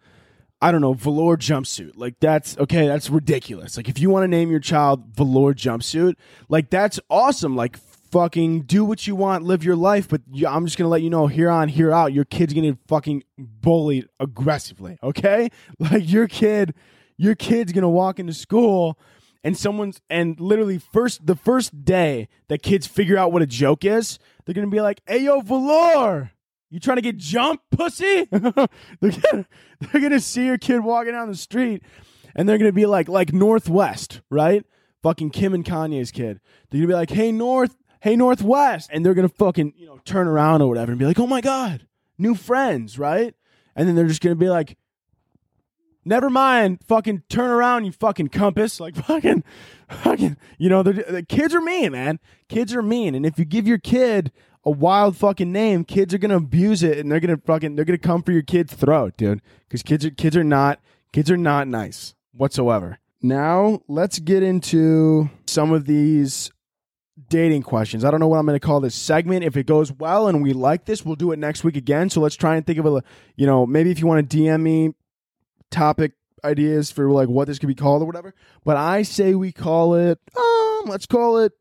I don't know, velour jumpsuit. Like that's okay, that's ridiculous. Like if you want to name your child velour jumpsuit, like that's awesome. Like fucking do what you want, live your life, but I'm just to let you know here on here out your kid's to fucking bullied aggressively, okay? *laughs* Like your kid your kid's to walk into school and someone's and literally first the first day that kids figure out what a joke is, they're to be like, "Hey yo, Valor, You trying to get jumped, pussy? *laughs* they're, gonna, they're gonna see your kid walking down the street and they're gonna be like, like North West, right? Fucking Kim and Kanye's kid. They're gonna be like, hey, North, hey, Northwest," And they're gonna fucking, you know, turn around or whatever and be like, oh my God, new friends, right? And then they're just gonna be like, never mind, fucking turn around, you fucking compass. Like *laughs* fucking, fucking, you know, the kids are mean, man. Kids are mean. And if you give your kid a wild fucking name, kids are gonna abuse it and they're gonna fucking they're gonna come for your kid's throat, dude. Because kids are kids are not kids are not nice whatsoever. Now let's get into some of these dating questions. I don't know what I'm going to call this segment. If it goes well and we like this, we'll do it next week again. So let's try and think of a, you know, maybe if you want to DM me topic ideas for like what this could be called or whatever. But I say we call it, um, let's call it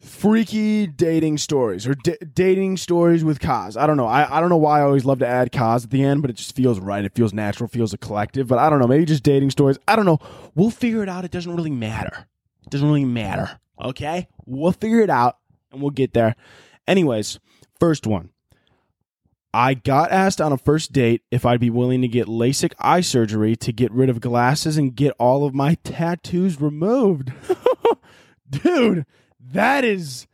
freaky dating stories or d- dating stories with Koz. I don't know. I, I don't know why I always love to add Koz at the end, but it just feels right. It feels natural, feels a collective. But I don't know. Maybe just dating stories. I don't know. We'll figure it out. It doesn't really matter. It doesn't really matter. Okay? We'll figure it out and we'll get there. Anyways, first one. I got asked on a first date if I'd be willing to get LASIK eye surgery to get rid of glasses and get all of my tattoos removed. *laughs* Dude, that is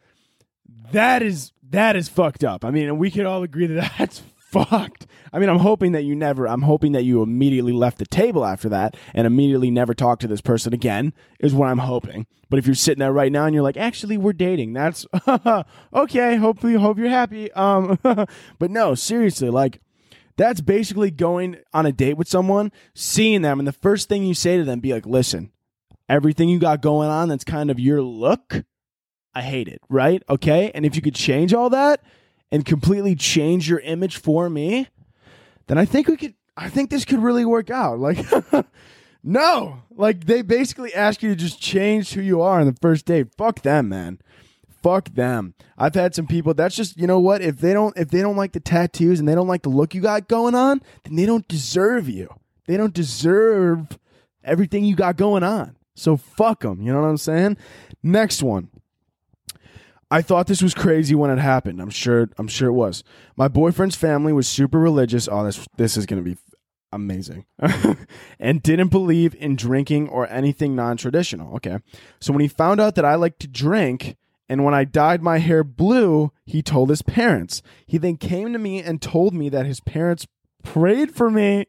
that is that is fucked up. I mean, and we can all agree that *laughs* that's fucked. I mean, I'm hoping that you never I'm hoping that you immediately left the table after that and immediately never talked to this person again is what I'm hoping. But if you're sitting there right now and you're like, "Actually, we're dating." That's *laughs* okay. Hopefully, hope you're happy. Um *laughs* but no, seriously, like that's basically going on a date with someone, seeing them and the first thing you say to them be like, "Listen, everything you got going on that's kind of your look, I hate it, right? Okay. And if you could change all that and completely change your image for me, then I think we could, I think this could really work out. Like, *laughs* no, like they basically ask you to just change who you are on the first date. Fuck them, man. Fuck them. I've had some people that's just, you know what? If they don't, if they don't like the tattoos and they don't like the look you got going on, then they don't deserve you. They don't deserve everything you got going on. So fuck them. You know what I'm saying? Next one. I thought this was crazy when it happened. I'm sure. I'm sure it was. My boyfriend's family was super religious. Oh, this this is gonna be amazing. *laughs* and didn't believe in drinking or anything non-traditional. Okay. So when he found out that I like to drink and when I dyed my hair blue, he told his parents. He then came to me and told me that his parents prayed for me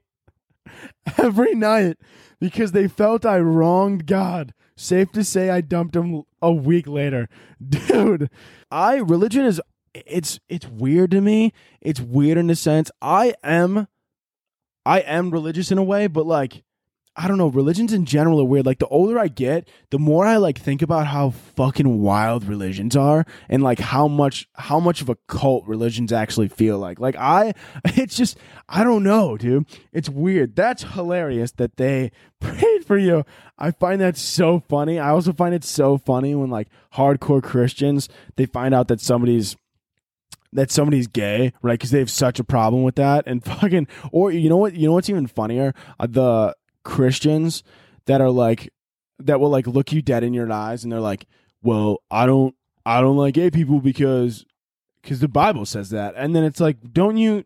*laughs* every night because they felt I wronged God. Safe to say I dumped him a week later. *laughs* Dude, I religion is it's it's weird to me. It's weird in a sense. I am I am religious in a way, but like I don't know, religions in general are weird. Like the older I get, the more I like think about how fucking wild religions are and like how much how much of a cult religions actually feel like. Like I *laughs* it's just I don't know, dude. It's weird. That's hilarious that they *laughs* prayed for you. I find that so funny. I also find it so funny when like hardcore Christians, they find out that somebody's that somebody's gay, right? Because they have such a problem with that, and *laughs* fucking, or you know what? You know what's even funnier? Uh, the Christians that are like that will like look you dead in your eyes and they're like, "Well, I don't I don't like gay people because cuz the Bible says that." And then it's like, "Don't you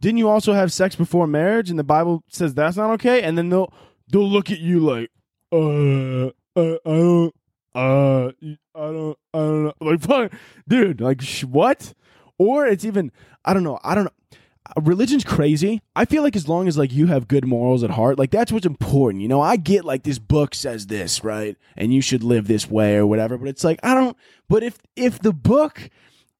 didn't you also have sex before marriage and the Bible says that's not okay?" And then they'll they'll look at you like, "Uh, uh I don't uh I don't I don't know." Like, *laughs* fuck, dude, like sh- what? Or it's even I don't know. I don't know religion's crazy. I feel like as long as like you have good morals at heart, like that's what's important. You know, I get like this book says this, right? And you should live this way or whatever, but it's like I don't but if if the book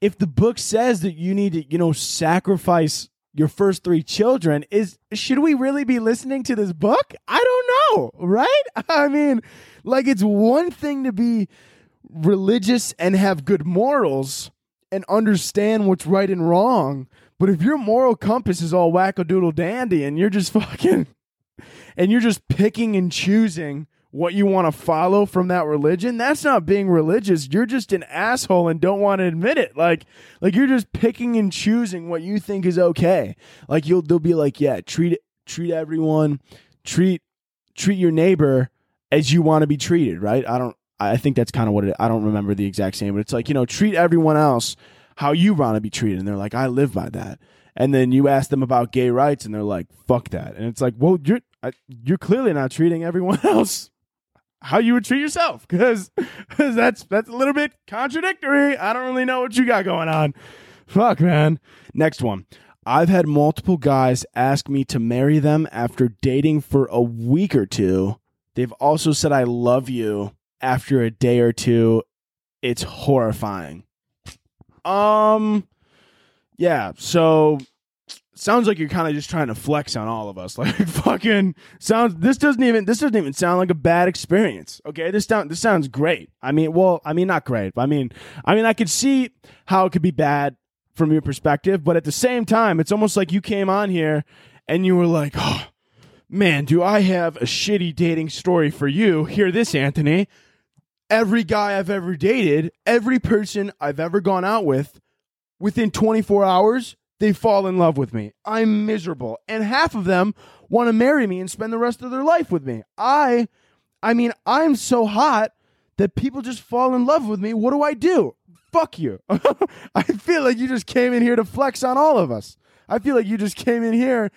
if the book says that you need to, you know, sacrifice your first three children is should we really be listening to this book? I don't know, right? *laughs* I mean, like it's one thing to be religious and have good morals and understand what's right and wrong but if your moral compass is all wackadoodle dandy and you're just *laughs* fucking and you're just picking and choosing what you want to follow from that religion, that's not being religious. You're just an asshole and don't want to admit it. Like like you're just picking and choosing what you think is okay. Like you'll they'll be like, "Yeah, treat treat everyone, treat treat your neighbor as you want to be treated, right?" I don't I think that's kind of what it I don't remember the exact same, but it's like, you know, treat everyone else how you want to be treated. And they're like, I live by that. And then you ask them about gay rights, and they're like, "Fuck that." And it's like, well, you're you're clearly not treating everyone *laughs* else how you would treat yourself, *laughs* because that's that's a little bit contradictory. I don't really know what you got going on. Fuck, man. Next one. I've had multiple guys ask me to marry them after dating for a week or two. They've also said I love you after a day or two. It's horrifying. Um, yeah. So sounds like you're kind of just trying to flex on all of us. *laughs* Like fucking sounds. This doesn't even. This doesn't even sound like a bad experience. Okay. This sound. This sounds great. I mean, well, I mean, not great. But I mean, I mean, I could see how it could be bad from your perspective, but at the same time, it's almost like you came on here and you were like, oh. Man, do I have a shitty dating story for you? Hear this, Anthony every guy I've ever dated, every person I've ever gone out with, within 24 hours, they fall in love with me. I'm miserable. And half of them want to marry me and spend the rest of their life with me. I I mean, I'm so hot that people just fall in love with me. What do I do? Fuck you. *laughs* I feel like you just came in here to flex on all of us. I feel like you just came in here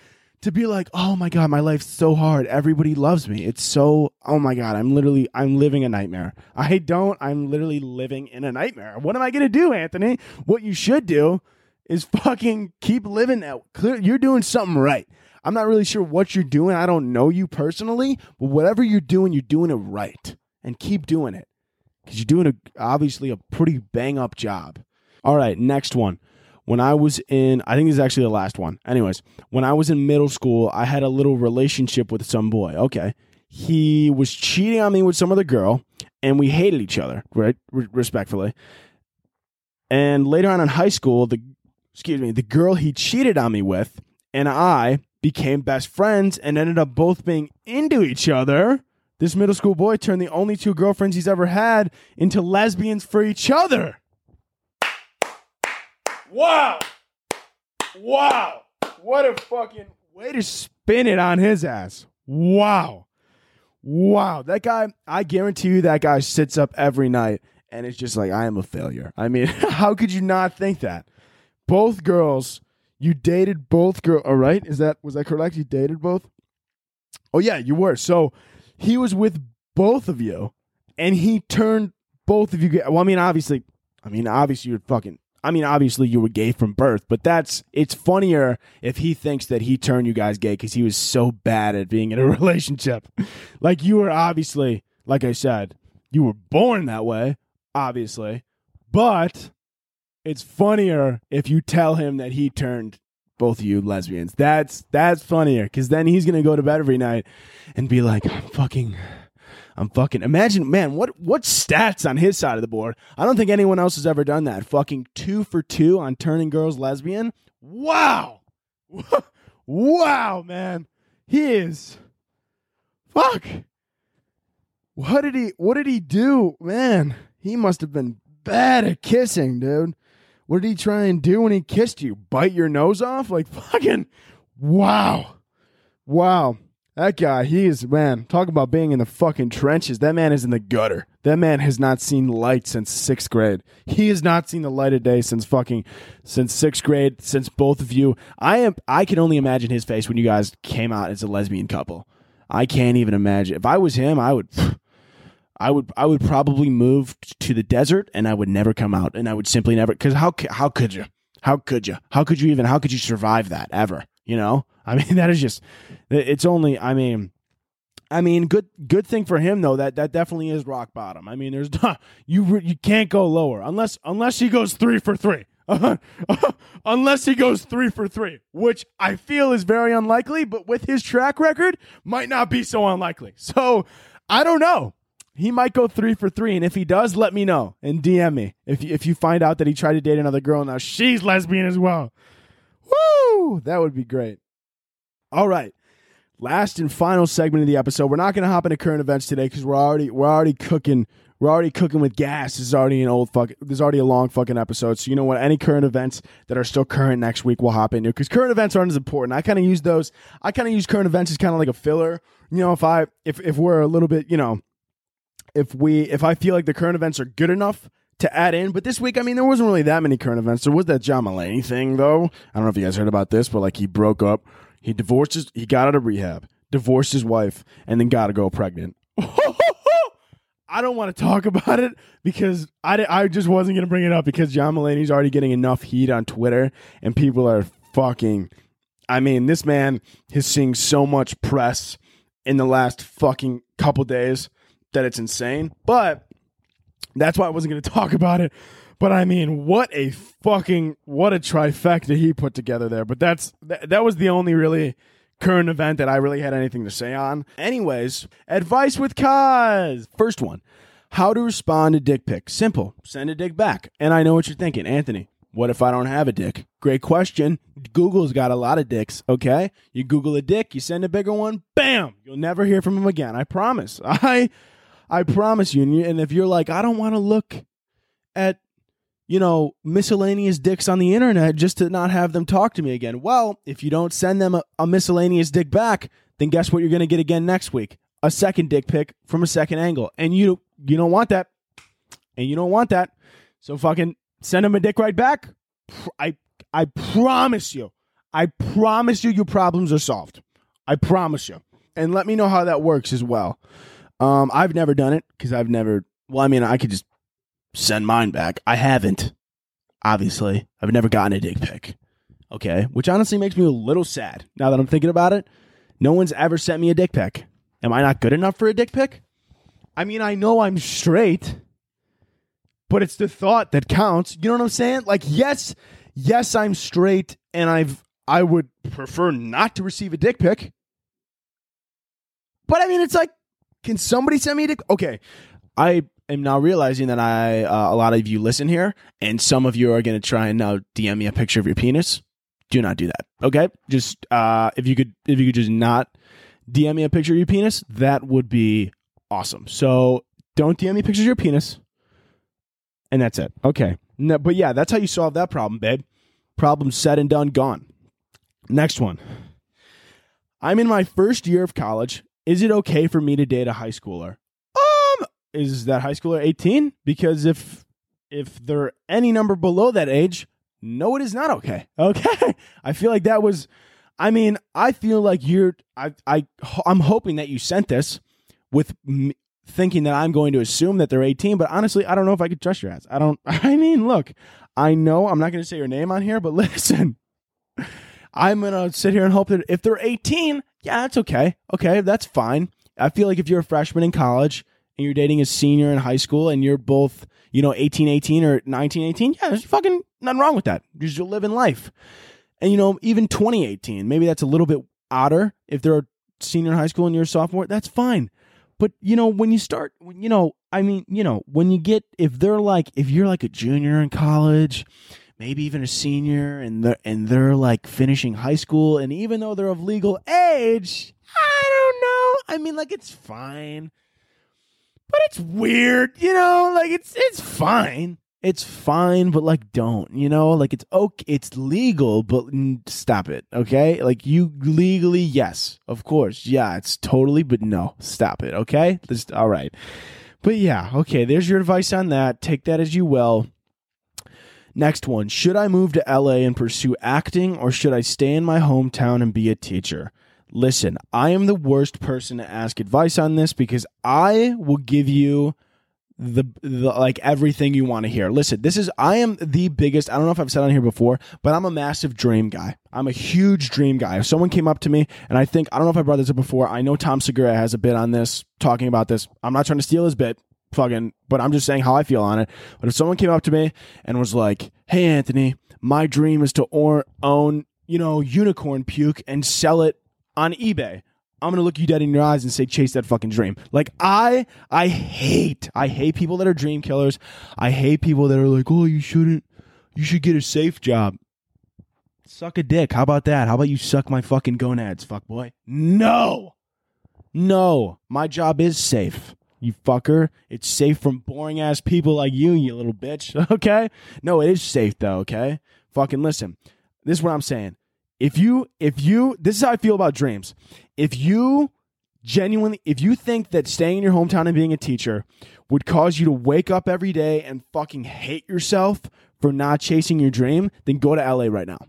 to be like, oh my god, my life's so hard. Everybody loves me. It's so oh my god, I'm literally I'm living a nightmare. I don't. I'm literally living in a nightmare. What am I gonna do, Anthony? What you should do is fucking keep living that. Clear, you're doing something right. I'm not really sure what you're doing. I don't know you personally, but whatever you're doing, you're doing it right, and keep doing it because you're doing a obviously a pretty bang up job. All right, next one when I was in, I think this is actually the last one. Anyways, when I was in middle school, I had a little relationship with some boy. Okay. He was cheating on me with some other girl, and we hated each other, right? respectfully. And later on in high school, the excuse me, the girl he cheated on me with and I became best friends and ended up both being into each other. This middle school boy turned the only two girlfriends he's ever had into lesbians for each other. Wow. Wow. What a fucking way to spin it on his ass. Wow. Wow. That guy, I guarantee you that guy sits up every night and it's just like, I am a failure. I mean, *laughs* how could you not think that? Both girls, you dated both girls, all right? Is that, was that correct? You dated both? Oh, yeah, you were. So he was with both of you and he turned both of you. Well, I mean, obviously, I mean, obviously you're fucking I mean, obviously you were gay from birth, but that's it's funnier if he thinks that he turned you guys gay because he was so bad at being in a *laughs* relationship. like you were obviously, like I said, you were born that way, obviously, but it's funnier if you tell him that he turned both of you lesbians. That's that's funnier because then he's gonna go to bed every night and be like, I'm fucking I'm fucking imagine, man, what what stats on his side of the board? I don't think anyone else has ever done that. Fucking two for two on turning girls lesbian. Wow. *laughs* wow, man. He is fuck. What did he what did he do? Man, he must have been bad at kissing, dude. What did he try and do when he kissed you? Bite your nose off? Like *laughs* fucking wow. Wow. That guy, he is man. Talk about being in the fucking trenches. That man is in the gutter. That man has not seen light since sixth grade. He has not seen the light of day since fucking since sixth grade. Since both of you, I am. I can only imagine his face when you guys came out as a lesbian couple. I can't even imagine. If I was him, I would. I would I would probably move to the desert and I would never come out and I would simply never because how how could you how could you how could you even how could you survive that ever you know *laughs* I mean, that is just it's only I mean I mean, good good thing for him though that that definitely is rock bottom. I mean, there's *laughs* you you can't go lower unless unless he goes 3 for 3. *laughs* unless he goes 3 for 3, which I feel is very unlikely, but with his track record might not be so unlikely. So, I don't know. He might go 3 for 3 and if he does, let me know and DM me. If if you find out that he tried to date another girl now she's lesbian as well. Woo! That would be great. All right. Last and final segment of the episode. We're not going to hop into current events today because we're already we're already cooking. We're already cooking with gas. This is already an old fuck. There's already a long fucking episode. So you know what? Any current events that are still current next week, we'll hop into because current events aren't as important. I kind of use those. I kind of use current events as kind of like a filler. You know, if I if if we're a little bit, you know, if we if I feel like the current events are good enough to add in. But this week, I mean, there wasn't really that many current events. There was that John Mulaney thing, though. I don't know if you guys heard about this, but like he broke up he divorced his, he got out of rehab, divorced his wife, and then got a girl pregnant. *laughs* I don't want to talk about it because I, I just wasn't going to bring it up because John Mulaney's already getting enough heat on Twitter and people are fucking. I mean, this man is seeing so much press in the last fucking couple days that it's insane. But That's why I wasn't going *laughs* to talk about it. But I mean, what a fucking what a trifecta he put together there. But that's that, that was the only really current event that I really had anything to say on. Anyways, advice with Koz. First one. How to respond to dick pic. Simple. Send a dick back. And I know what you're thinking, Anthony. What if I don't have a dick? Great question. Google's got a lot of dicks, okay? You Google a dick, you send a bigger one, bam! You'll never hear from him again. I promise. *laughs* I I promise you. And, if you're like, I don't want to look at you know, miscellaneous dicks on the internet just to not have them talk to me again. Well, if you don't send them a, a miscellaneous dick back, then guess what you're going to get again next week? A second dick pic from a second angle. And you you don't want that. And you don't want that. So fucking send them a dick right back. I I promise you. I promise you your problems are solved. I promise you. And let me know how that works as well. Um, I've never done it because I've never. Well, I mean, I could just send mine back. I haven't. Obviously, I've never gotten a dick pic. Okay, which honestly makes me a little sad now that I'm thinking about it. No one's ever sent me a dick pic. Am I not good enough for a dick pic? I mean, I know I'm straight, but it's the thought that counts. You know what I'm saying? Like, yes, yes, I'm straight, and I've I would prefer not to receive a dick pic. But I mean, it's like, can somebody send me dick? Okay, I am now realizing that I uh, a lot of you listen here, and some of you are going to try and now DM me a picture of your penis. Do not do that. Okay, just uh, if you could, if you could just not DM me a picture of your penis, that would be awesome. So don't DM me pictures of your penis, and that's it. Okay, no, but yeah, that's how you solve that problem, babe. Problem said and done, gone. Next one. I'm in my first year of college. Is it okay for me to date a high schooler? Um, is that high schooler 18? Because if if they're any number below that age, no, it is not okay. *laughs* Okay, I feel like that was. I mean, I feel like you're. I I I'm hoping that you sent this with thinking that I'm going to assume that they're 18, but honestly, I don't know if I could trust your ass. I don't. *laughs* I mean, look, I know I'm not going to say your name on here, but *laughs* listen, I'm gonna sit here and hope that if they're 18, yeah, that's okay. Okay, that's fine. I feel like if you're a freshman in college and you're dating a senior in high school and you're both, you know, 18, 18 or 19, 18, yeah, there's fucking nothing wrong with that. You're just living life. And, you know, even 2018, maybe that's a little bit odder. If they're a senior in high school and you're a sophomore, that's fine. But, you know, when you start, you know, I mean, you know, when you get, if they're like, if you're like a junior in college, maybe even a senior and they're, and they're like finishing high school and even though they're of legal age, I don't know. I mean, like, it's fine but it's weird, you know. Like it's it's fine, it's fine, but like don't, you know. Like it's okay, it's legal, but stop it, okay? Like you legally, yes, of course, yeah, it's totally, but no, stop it, okay? Just all right, but yeah, okay. There's your advice on that. Take that as you will. Next one. Should I move to LA and pursue acting or should I stay in my hometown and be a teacher? listen, I am the worst person to ask advice on this because I will give you the, the like everything you want to hear. Listen, this is I am the biggest. I don't know if I've said on here before, but I'm a massive dream guy. I'm a huge dream guy. If someone came up to me and I think I don't know if I brought this up before. I know Tom Segura has a bit on this talking about this. I'm not trying to steal his bit, fucking, but I'm just saying how I feel on it. But if someone came up to me and was like, "Hey, Anthony, my dream is to or- own." You know, unicorn puke and sell it on eBay, I'm gonna look you dead in your eyes and say, chase that fucking dream. Like I, I hate, I hate people that are dream killers. I hate people that are like, oh, you shouldn't, you should get a safe job. Suck a dick. How about that? How about you suck my fucking gonads, fuck boy? No, no, my job is safe. You fucker. It's safe from boring ass people like you, you little bitch. *laughs* Okay? No, it is safe though, okay? Fucking listen. This is what I'm saying if you if you this is how I feel about dreams. If you genuinely if you think that staying in your hometown and being a teacher would cause you to wake up every day and fucking hate yourself for not chasing your dream, then go to LA right now.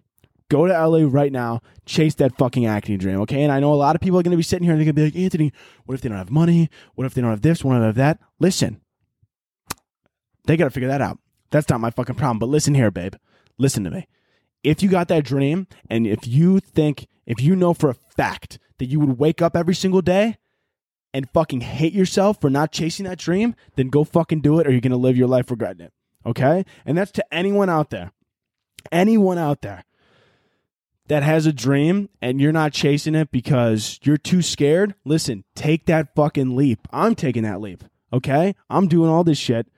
Go to LA right now, chase that fucking acting dream, okay? And I know a lot of people are gonna be sitting here and they're gonna be like, Anthony, what if they don't have money? What if they don't have this? What if they have that? Listen, they gotta figure that out. That's not my fucking problem. But listen here, babe. Listen to me if you got that dream and if you think, if you know for a fact that you would wake up every single day and fucking hate yourself for not chasing that dream, then go fucking do it or you're going to live your life regretting it. Okay? And that's to anyone out there. Anyone out there that has a dream and you're not chasing it because you're too scared, listen, take that fucking leap. I'm taking that leap. Okay? I'm doing all this shit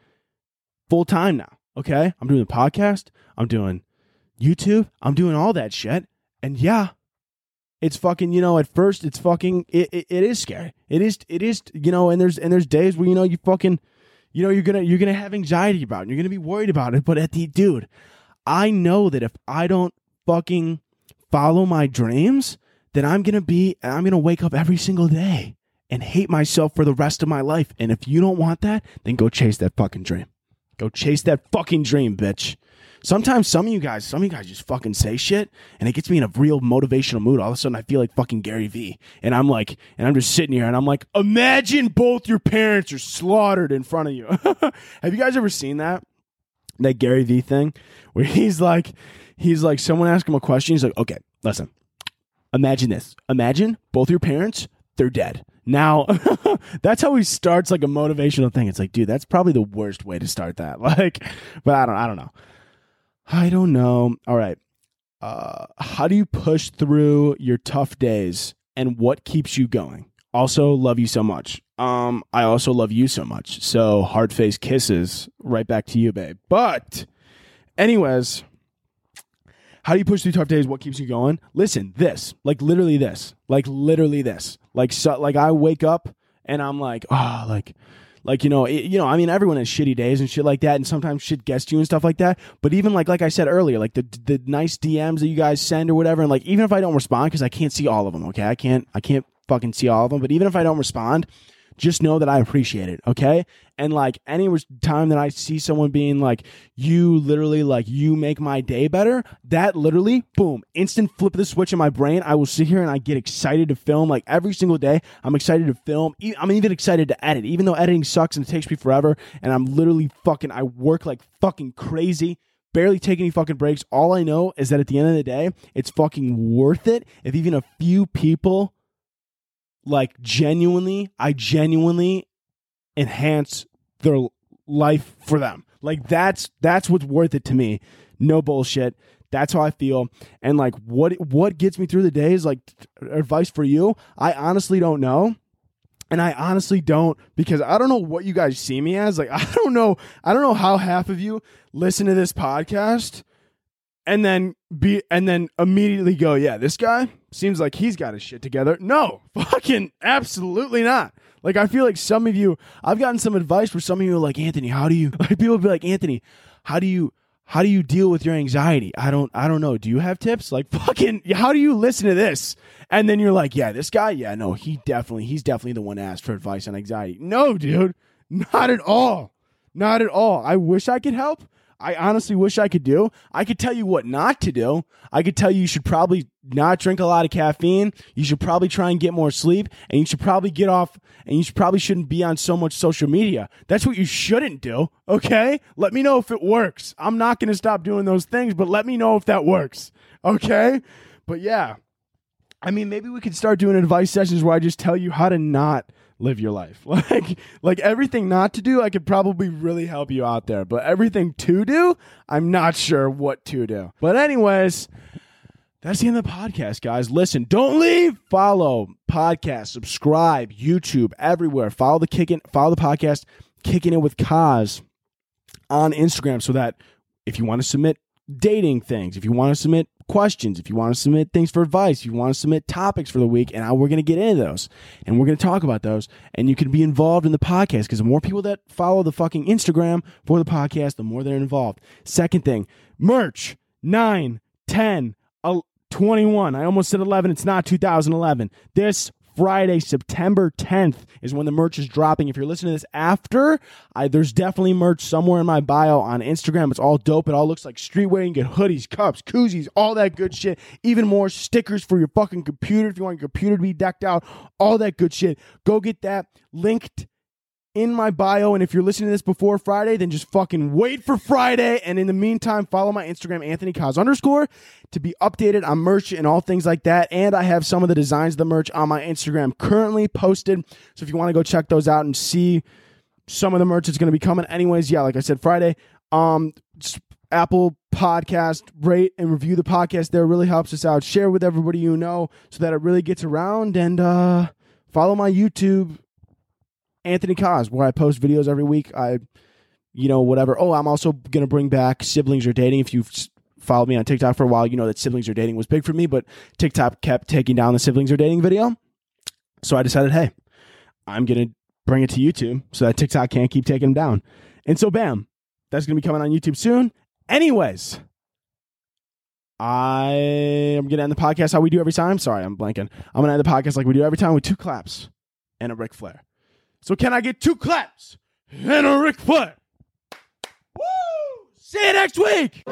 full time now. Okay? I'm doing the podcast. I'm doing YouTube. I'm doing all that shit. And yeah, it's fucking, you know, at first it's fucking it, it, it is scary. It is it is you know, and there's and there's days where you know you fucking you know you're gonna you're gonna have anxiety about it. You're gonna be worried about it. But at the dude, I know that if I don't fucking follow my dreams, then I'm gonna be I'm gonna wake up every single day and hate myself for the rest of my life. And if you don't want that, then go chase that fucking dream. Go chase that fucking dream, bitch. Sometimes some of you guys, some of you guys just fucking say shit and it gets me in a real motivational mood. All of a sudden I feel like fucking Gary Vee. And I'm like, and I'm just sitting here and I'm like, imagine both your parents are slaughtered in front of you. *laughs* Have you guys ever seen that? That Gary Vee thing where he's like, he's like, someone asked him a question. He's like, okay, listen, imagine this. Imagine both your parents, they're dead. Now, *laughs* that's how he starts like a motivational thing. It's like, dude, that's probably the worst way to start that. *laughs* Like, but I don't, I don't know. I don't know. All right. Uh, how do you push through your tough days and what keeps you going? Also, love you so much. Um, I also love you so much. So, hard face kisses right back to you, babe. But, anyways, how do you push through tough days? What keeps you going? Listen, this, like literally this, like literally this, like so, like I wake up and I'm like, oh, like like you know, it, you know, I mean, everyone has shitty days and shit like that, and sometimes shit gets to you and stuff like that. But even like like I said earlier, like the the nice DMs that you guys send or whatever, and like even if I don't respond because I can't see all of them, okay, I can't I can't fucking see all of them. But even if I don't respond, just know that I appreciate it, okay? And like any time that I see someone being like, you literally like, you make my day better, that literally, boom, instant flip of the switch in my brain. I will sit here and I get excited to film like every single day. I'm excited to film. I'm even excited to edit, even though editing sucks and it takes me forever. And I'm literally fucking, I work like fucking crazy barely take any fucking breaks. All I know is that at the end of the day, it's fucking worth it if even a few people like genuinely, I genuinely enhance their life for them. Like that's that's what's worth it to me. No bullshit. That's how I feel. And like what what gets me through the days like advice for you, I honestly don't know. And I honestly don't because I don't know what you guys see me as. Like *laughs* I don't know I don't know how half of you listen to this podcast and then be and then immediately go, yeah, this guy seems like he's got his shit together. No, *laughs* fucking absolutely not. Like I feel like some of you, I've gotten some advice for some of you, like Anthony, how do you? *laughs* Like people be like Anthony, how do you? How do you deal with your anxiety? I don't I don't know. Do you have tips? Like *laughs* fucking how do you listen to this? And then you're like, yeah, this guy, yeah, no, he definitely he's definitely the one asked for advice on anxiety. No, dude. Not at all. Not at all. I wish I could help. I honestly wish I could do. I could tell you what not to do. I could tell you you should probably not drink a lot of caffeine. You should probably try and get more sleep and you should probably get off and you should probably shouldn't be on so much social media. That's what you shouldn't do. Okay? Let me know if it works. I'm not going to stop doing those things, but let me know if that works. Okay? But yeah. I mean, maybe we could start doing advice sessions where I just tell you how to not live your life. *laughs* Like like everything not to do, I could probably really help you out there. But everything to do, I'm not sure what to do. But anyways, that's the end of the podcast, guys. Listen, don't leave. Follow podcast, subscribe, YouTube, everywhere. Follow the kicking, follow the podcast, kicking it with Koz on Instagram so that if you want to submit dating things, if you want to submit questions, if you want to submit things for advice, you want to submit topics for the week, and I, we're going to get into those and we're going to talk about those. And you can be involved in the podcast because the more people that follow the fucking Instagram for the podcast, the more they're involved. Second thing, merch 9, 10, 21. I almost said 11. It's not 2011. This Friday, September 10th is when the merch is dropping. If you're listening to this after, I, there's definitely merch somewhere in my bio on Instagram. It's all dope. It all looks like streetwear. You can get hoodies, cups, koozies, all that good shit. Even more stickers for your fucking computer if you want your computer to be decked out. All that good shit. Go get that linked in my bio. And if you're listening to this before Friday, then just fucking wait for Friday. And in the meantime, follow my Instagram, Anthony Koz underscore, to be updated on merch and all things like that. And I have some of the designs of the merch on my Instagram currently posted. So if you want to go check those out and see some of the merch that's going to be coming, anyways, yeah, like I said, Friday. Um, Apple Podcast, rate and review the podcast there really helps us out. Share with everybody you know so that it really gets around and uh, follow my YouTube, Anthony Koz, where I post videos every week. I, you know, whatever. Oh, I'm also going to bring back Siblings Are Dating. If you've followed me on TikTok for a while, you know that Siblings Are Dating was big for me, but TikTok kept taking down the Siblings Are Dating video. So I decided, hey, I'm going to bring it to YouTube so that TikTok can't keep taking them down. And so, bam, that's going to be coming on YouTube soon. Anyways, I am going to end the podcast how we do every time. Sorry, I'm blanking. I'm going to end the podcast like we do every time with two claps and a Ric Flair. So, can I get two claps and a Ric Flair? Woo! See you next week.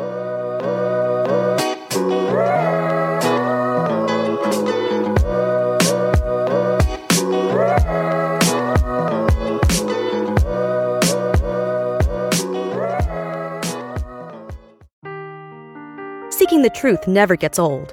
Seeking the truth never gets old.